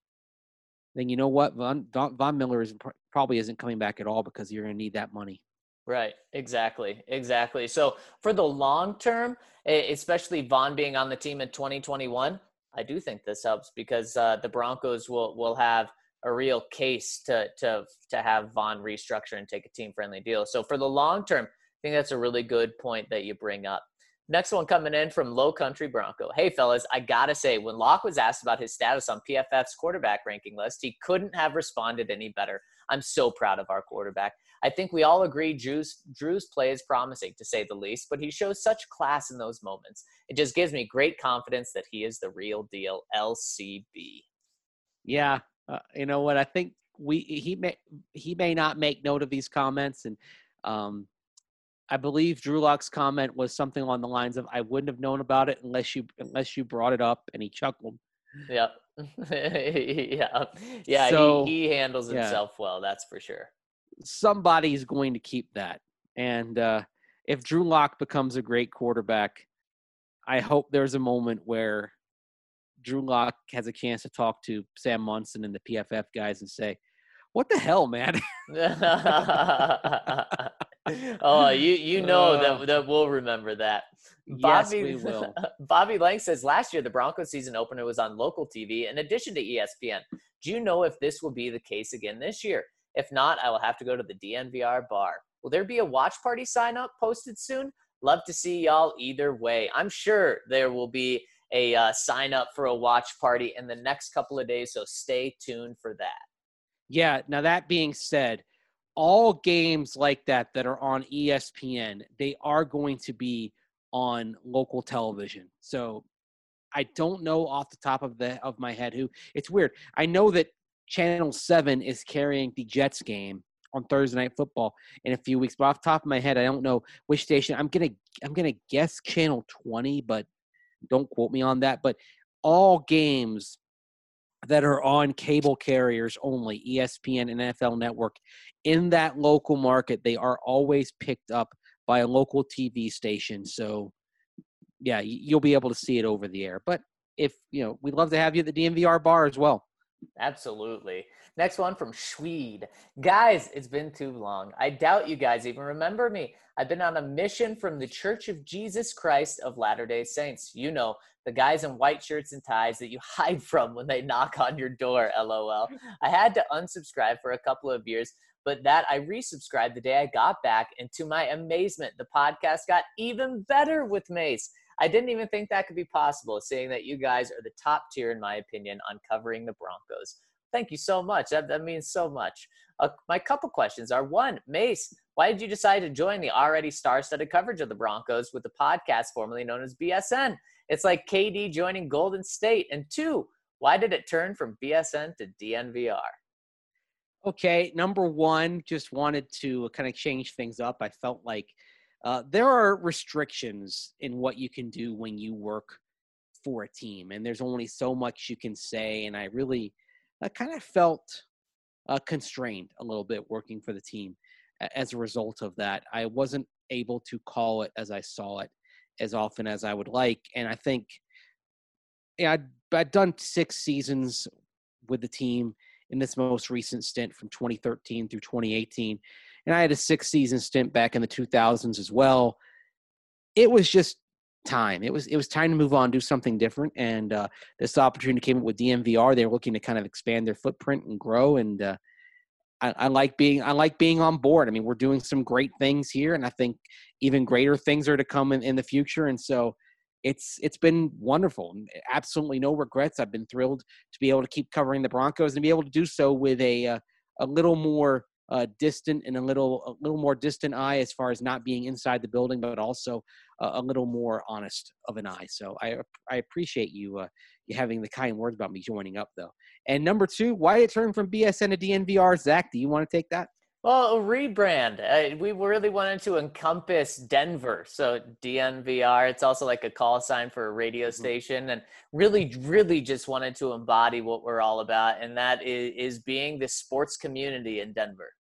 Then you know what? Von, Von Miller is probably isn't coming back at all because you're going to need that money. Right. Exactly. Exactly. So for the long term, especially Von being on the team in 2021, I do think this helps because uh, the Broncos will will have a real case to to to have Von restructure and take a team friendly deal. So for the long term, I think that's a really good point that you bring up. Next one coming in from Low Country Bronco. Hey, fellas, I gotta say, when Lock was asked about his status on PFF's quarterback ranking list, he couldn't have responded any better. I'm so proud of our quarterback. I think we all agree Drew's, Drew's play is promising, to say the least, but he shows such class in those moments. It just gives me great confidence that he is the real deal LCB. Yeah, uh, you know what? I think we he may he may not make note of these comments, and um, I believe Drew Lock's comment was something along the lines of, "I wouldn't have known about it unless you unless you brought it up," and he chuckled. Yep. yeah. Yeah. So, he, he handles himself yeah. well. That's for sure. Somebody's going to keep that, and uh, if Drew Lock becomes a great quarterback, I hope there's a moment where Drew Lock has a chance to talk to Sam Monson and the PFF guys and say, "What the hell, man?" oh, you you know uh, that that we'll remember that. Bobby, yes, we will. Bobby Lang says last year the Broncos season opener was on local TV in addition to ESPN. Do you know if this will be the case again this year? If not, I will have to go to the DNVR bar. Will there be a watch party sign up posted soon? Love to see y'all either way. I'm sure there will be a uh, sign up for a watch party in the next couple of days, so stay tuned for that. Yeah. Now that being said, all games like that that are on ESPN, they are going to be on local television. So I don't know off the top of the of my head who. It's weird. I know that Channel 7 is carrying the Jets game on Thursday night football in a few weeks, but off the top of my head I don't know which station. I'm going to I'm going to guess Channel 20, but don't quote me on that, but all games that are on cable carriers only, ESPN and NFL Network, in that local market, they are always picked up by a local TV station. So, yeah, you'll be able to see it over the air. But if, you know, we'd love to have you at the DNVR bar as well. Absolutely. Next one from Swede. Guys, it's been too long. I doubt you guys even remember me. I've been on a mission from the Church of Jesus Christ of Latter day Saints. You know, the guys in white shirts and ties that you hide from when they knock on your door, lol. I had to unsubscribe for a couple of years, but that I resubscribed the day I got back. And to my amazement, the podcast got even better with Mace. I didn't even think that could be possible, seeing that you guys are the top tier, in my opinion, on covering the Broncos. Thank you so much. That, that means so much. Uh, my couple questions are one, Mace, why did you decide to join the already star studded coverage of the Broncos with the podcast formerly known as BSN? It's like KD joining Golden State. And two, why did it turn from BSN to DNVR? Okay, number one, just wanted to kind of change things up. I felt like uh, there are restrictions in what you can do when you work for a team, and there's only so much you can say. And I really I kind of felt uh, constrained a little bit working for the team as a result of that. I wasn't able to call it as I saw it as often as I would like. And I think yeah, I'd, I'd done six seasons with the team in this most recent stint from 2013 through 2018. And I had a six season stint back in the 2000s as well. It was just time. It was it was time to move on, do something different. And uh, this opportunity came up with DNVR. They were looking to kind of expand their footprint and grow. And uh, I, I, like being I like being on board. I mean, we're doing some great things here, and I think even greater things are to come in, in the future. And so it's it's been wonderful. Absolutely no regrets. I've been thrilled to be able to keep covering the Broncos and be able to do so with a uh, a little more uh, distant and a little a little more distant eye as far as not being inside the building, but also uh, a little more honest of an eye. So I I appreciate you uh, you having the kind words about me joining up though. And number two, why it turned from BSN to DNVR. Zach, do you want to take that? Well, a rebrand. Uh, we really wanted to encompass Denver. So DNVR, it's also like a call sign for a radio mm-hmm. station. And really, really just wanted to embody what we're all about. And that is, is being the sports community in Denver.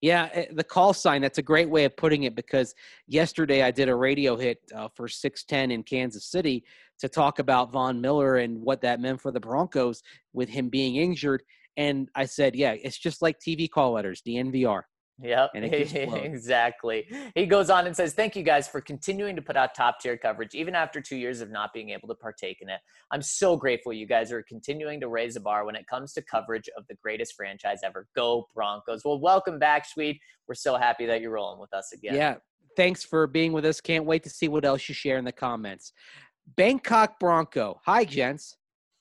Yeah, eh, the call sign, that's a great way of putting it because yesterday I did a radio hit uh, for 610 in Kansas City to talk about Von Miller and what that meant for the Broncos with him being injured. And I said, yeah, it's just like TV call letters, DNVR. Yep, exactly. He goes on and says, Thank you guys for continuing to put out top tier coverage, even after two years of not being able to partake in it. I'm so grateful you guys are continuing to raise the bar when it comes to coverage of the greatest franchise ever. Go Broncos. Well, welcome back, Swede. We're so happy that you're rolling with us again. Yeah, thanks for being with us. Can't wait to see what else you share in the comments. Bangkok Bronco. Hi, gents.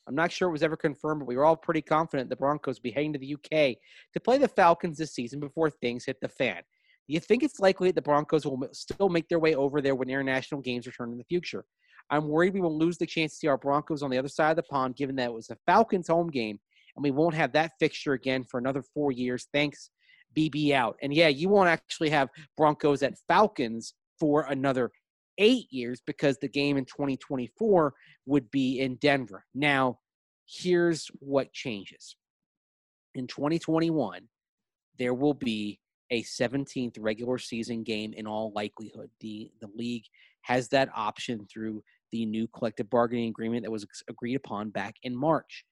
I'm not sure it was ever confirmed, but we were all pretty confident the Broncos be heading to the UK to play the Falcons this season before things hit the fan. Do you think it's likely that the Broncos will still make their way over there when international games return in the future? I'm worried we will lose the chance to see our Broncos on the other side of the pond, given that it was the Falcons' home game, and we won't have that fixture again for another four years. Thanks, BB out. And yeah, you won't actually have Broncos at Falcons for another eight years because the game in 2024 would be in Denver. Now, here's what changes. In 2021, there will be a 17th regular season game in all likelihood. The the league has that option through the new collective bargaining agreement that was agreed upon back in March.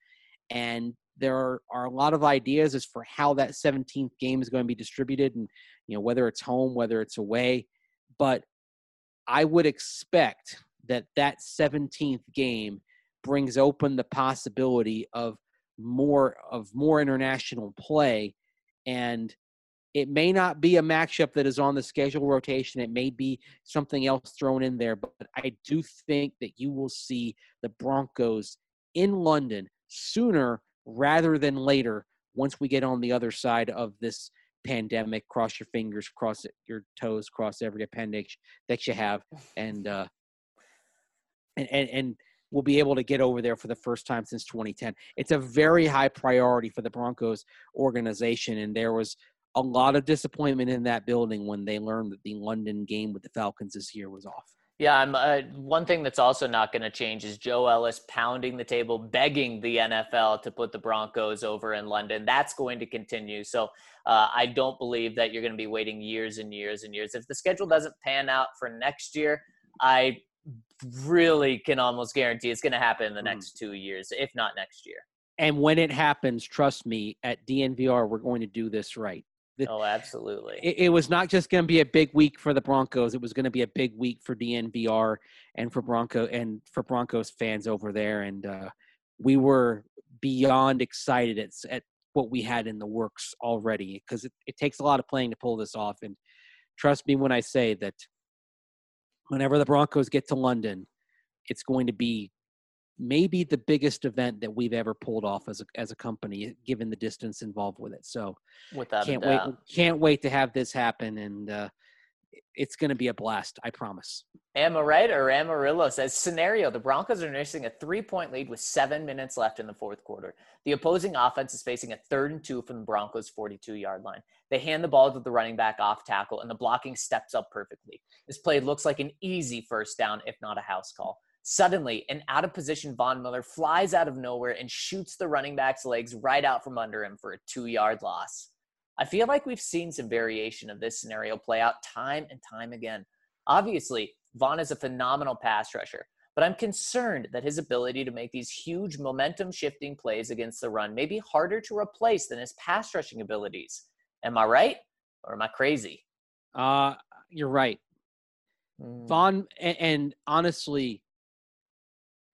And there are, are a lot of ideas as for how that 17th game is going to be distributed and you know whether it's home, whether it's away, but I would expect that that 17th game brings open the possibility of more of more international play. And it may not be a matchup that is on the schedule rotation. It may be something else thrown in there but i do think that you will see the broncos in london sooner rather than later once we get on the other side of this pandemic. Cross your fingers, cross your toes, cross every appendage that you have, and uh, and and, and we'll be able to get over there for the first time since 2010. It's a very high priority for the Broncos organization, and there was a lot of disappointment in that building when they learned that the London game with the Falcons this year was off. Yeah, I'm, uh, one thing that's also not going to change is Joe Ellis pounding the table, begging the NFL to put the Broncos over in London. That's going to continue. So uh, I don't believe that you're going to be waiting years and years and years. If the schedule doesn't pan out for next year, I really can almost guarantee it's going to happen in the hmm. next two years, if not next year. And when it happens, trust me, at DNVR, we're going to do this right. The, oh, absolutely. It, it, was not just going to be a big week for the Broncos. It was going to be a big week for DNVR and for Bronco and for Broncos fans over there. And uh, we were beyond excited at, at what we had in the works already because it, it takes a lot of playing to pull this off. And trust me when I say that whenever the Broncos get to London, it's going to be maybe the biggest event that we've ever pulled off as a as a company, given the distance involved with it. So, without can't wait, can't wait to have this happen, and uh, it's going to be a blast. I promise. Am I? Or Amarillo says scenario: the Broncos are nursing a three-point lead with seven minutes left in the fourth quarter. The opposing offense is facing a third and two from the Broncos' 42-yard line. They hand the ball to the running back off tackle, and the blocking steps up perfectly. This play looks like an easy first down, if not a house call. Suddenly, an out of position Von Miller flies out of nowhere and shoots the running back's legs right out from under him for a two yard loss. I feel like we've seen some variation of this scenario play out time and time again. Obviously, Von is a phenomenal pass rusher, but I'm concerned that his ability to make these huge momentum shifting plays against the run may be harder to replace than his pass rushing abilities. Am I right or am I crazy? Uh, you're right. Mm. Von, and, and honestly,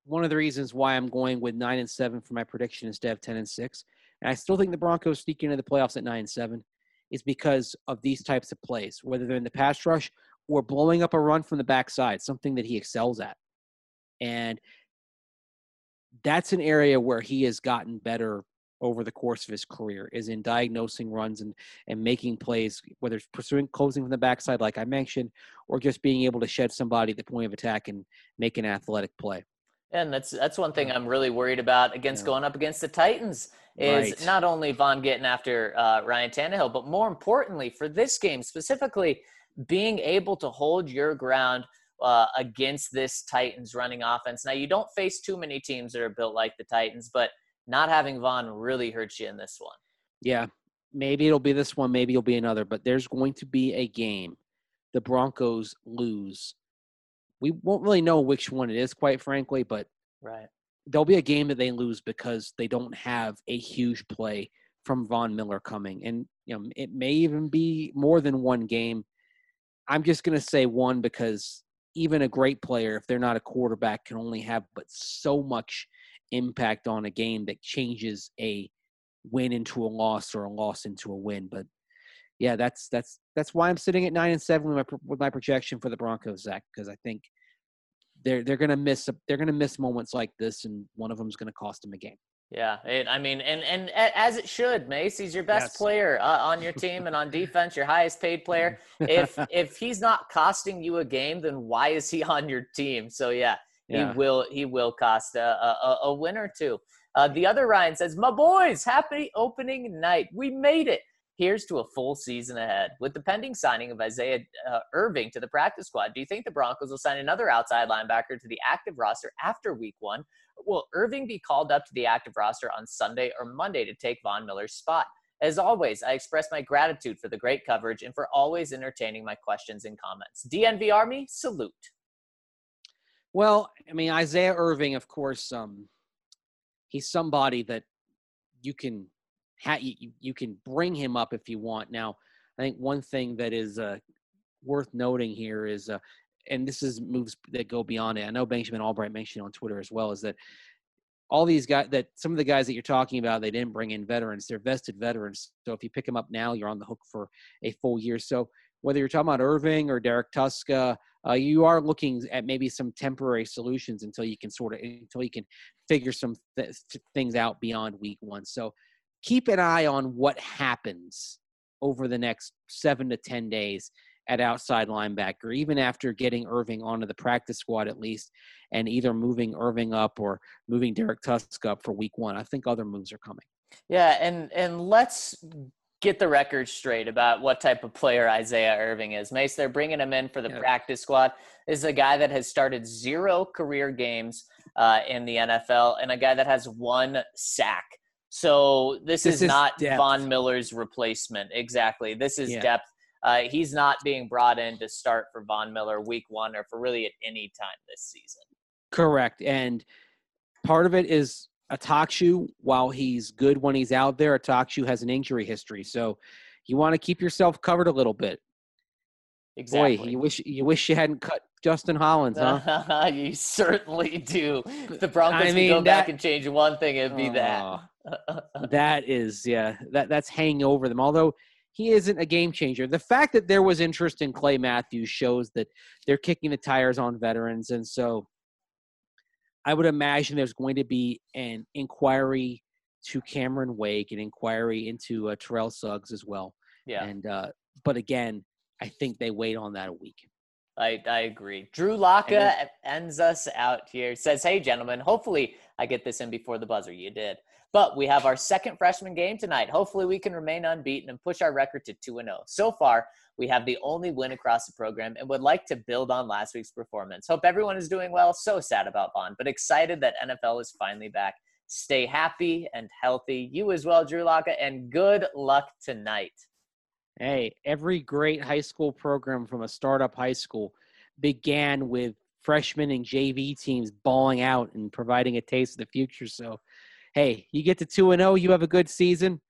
one of the reasons why I'm going with nine and seven for my prediction instead of ten and six. And I still think the Broncos sneak into the playoffs at nine and seven is because of these types of plays, whether they're in the pass rush or blowing up a run from the backside, something that he excels at. And that's an area where he has gotten better over the course of his career is in diagnosing runs and and making plays, whether it's pursuing closing from the backside, like I mentioned, or just being able to shed somebody at the point of attack and make an athletic play. And that's that's one thing I'm really worried about against yeah. going up against the Titans is right. not only Von getting after uh, Ryan Tannehill, but more importantly for this game specifically, being able to hold your ground uh, against this Titans running offense. Now you don't face too many teams that are built like the Titans, but not having Von really hurts you in this one. Yeah, maybe it'll be this one, maybe it'll be another, but there's going to be a game the Broncos lose. We won't really know which one it is, quite frankly, but right. there'll be a game that they lose because they don't have a huge play from Von Miller coming. And you know, it may even be more than one game. I'm just gonna say one because even a great player, if they're not a quarterback, can only have but so much impact on a game that changes a win into a loss or a loss into a win. But yeah, that's that's that's why I'm sitting at nine and seven with my with my projection for the Broncos, Zach, because I think they're they're gonna miss they're gonna miss moments like this, and one of them is gonna cost them a game. Yeah, it, I mean, and and as it should, Mace. He's your best yes. player uh, on your team, and on defense, your highest paid player. If if he's not costing you a game, then why is he on your team? So yeah, yeah. he will he will cost a, a, a win or two. Uh, the other Ryan says, "My boys, happy opening night. We made it. Here's to a full season ahead. With the pending signing of Isaiah uh, Irving to the practice squad, do you think the Broncos will sign another outside linebacker to the active roster after Week One? Will Irving be called up to the active roster on Sunday or Monday to take Von Miller's spot?" As always, I express my gratitude for the great coverage and for always entertaining my questions and comments. DNV Army, salute. Well, I mean, Isaiah Irving, of course, um, he's somebody that you can ha- you, you can bring him up if you want. Now, I think one thing that is uh, worth noting here is, uh, and this is moves that go beyond it. I know Benjamin Albright mentioned on Twitter as well, is that all these guys that some of the guys that you're talking about they didn't bring in veterans they're vested veterans so if you pick them up now you're on the hook for a full year so whether you're talking about irving or derrek Tuszka, uh, you are looking at maybe some temporary solutions until you can sort of until you can figure some th- things out beyond week one. So keep an eye on what happens over the next seven to ten days at outside linebacker, even after getting Irving onto the practice squad at least, and either moving Irving up or moving Derrek Tusk up for week one. I think other moves are coming. Yeah, and and let's get the record straight about what type of player Isaiah Irving is. Mace, they're bringing him in for the yeah. practice squad. This is a guy that has started zero career games uh, in the NFL and a guy that has one sack. So this, this is, is, not depth. Von Miller's replacement. Exactly. This is yeah. depth. Uh, he's not being brought in to start for Von Miller week one or for really at any time this season. Correct. And part of it is Attaochu, while he's good when he's out there, Attaochu has an injury history. So you want to keep yourself covered a little bit. Exactly. Boy, you wish you wish you hadn't cut Justin Hollins, huh? you certainly do. the Broncos I mean, go that, back and change one thing, it'd be that. that is, yeah, that that's hanging over them. Although he isn't a game changer. The fact that there was interest in Clay Matthews shows that they're kicking the tires on veterans, and so I would imagine there's going to be an inquiry to Cameron Wake, an inquiry into uh, Terrell Suggs as well. Yeah. And uh, but again, I think they wait on that a week. I, I agree. Drew Locka ends us out here. Says, "Hey, gentlemen, hopefully I get this in before the buzzer. You did, but we have our second freshman game tonight. Hopefully, we can remain unbeaten and push our record to two and zero. Oh. So far, we have the only win across the program and would like to build on last week's performance. Hope everyone is doing well. So sad about Von, but excited that NFL is finally back. Stay happy and healthy. You as well, Drew Locka, and good luck tonight. Hey, every great high school program from a startup high school began with freshmen and JV teams balling out and providing a taste of the future. So, hey, you get to 2 and 0, you have a good season.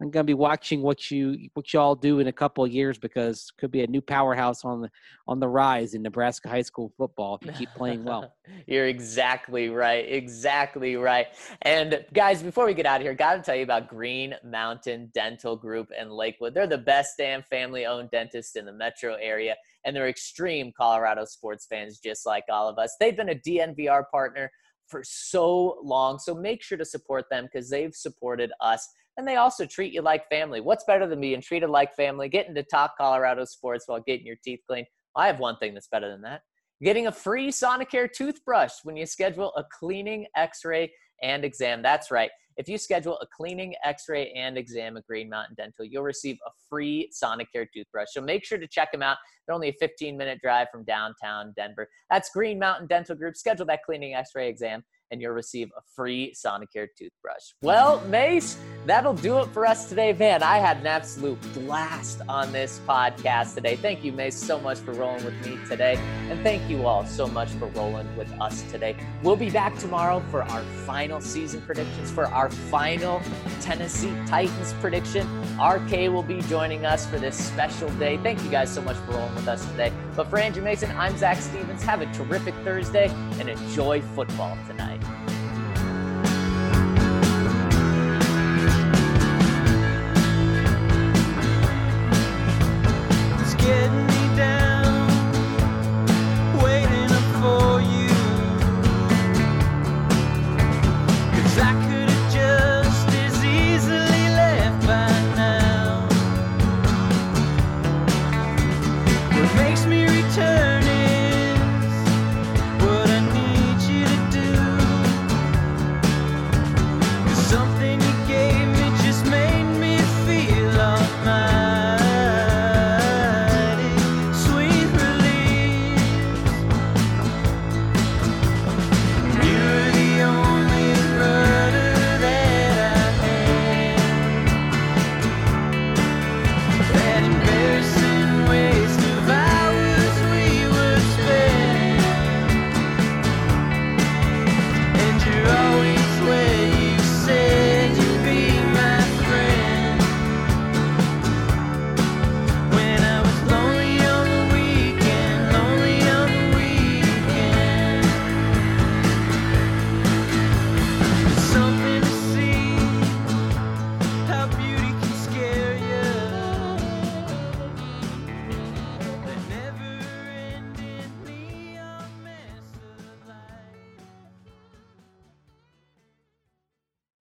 I'm gonna be watching what you what y'all do in a couple of years because could be a new powerhouse on the on the rise in Nebraska high school football if you keep playing well. You're exactly right. Exactly right. And guys, before we get out of here, got to tell you about Green Mountain Dental Group in Lakewood. They're the best damn family-owned dentist in the metro area, and they're extreme Colorado sports fans, just like all of us. They've been a DNVR partner for so long, so make sure to support them because they've supported us and they also treat you like family. What's better than being treated like family, getting to talk Colorado sports while getting your teeth cleaned? I have one thing that's better than that. Getting a free Sonicare toothbrush when you schedule a cleaning, x ray, and exam. That's right. If you schedule a cleaning, x ray, and exam at Green Mountain Dental, you'll receive a free Sonicare toothbrush. So make sure to check them out. They're only a 15 minute drive from downtown Denver. That's Green Mountain Dental Group. Schedule that cleaning, x ray, exam and you'll receive a free Sonicare toothbrush. Well, Mace, that'll do it for us today. Man, I had an absolute blast on this podcast today. Thank you, Mace, so much for rolling with me today. And thank you all so much for rolling with us today. We'll be back tomorrow for our final season predictions, for our final Tennessee Titans prediction. RK will be joining us for this special day. Thank you guys so much for rolling with us today. But for Andrew Mason, I'm Zach Stevens. Have a terrific Thursday and enjoy football tonight.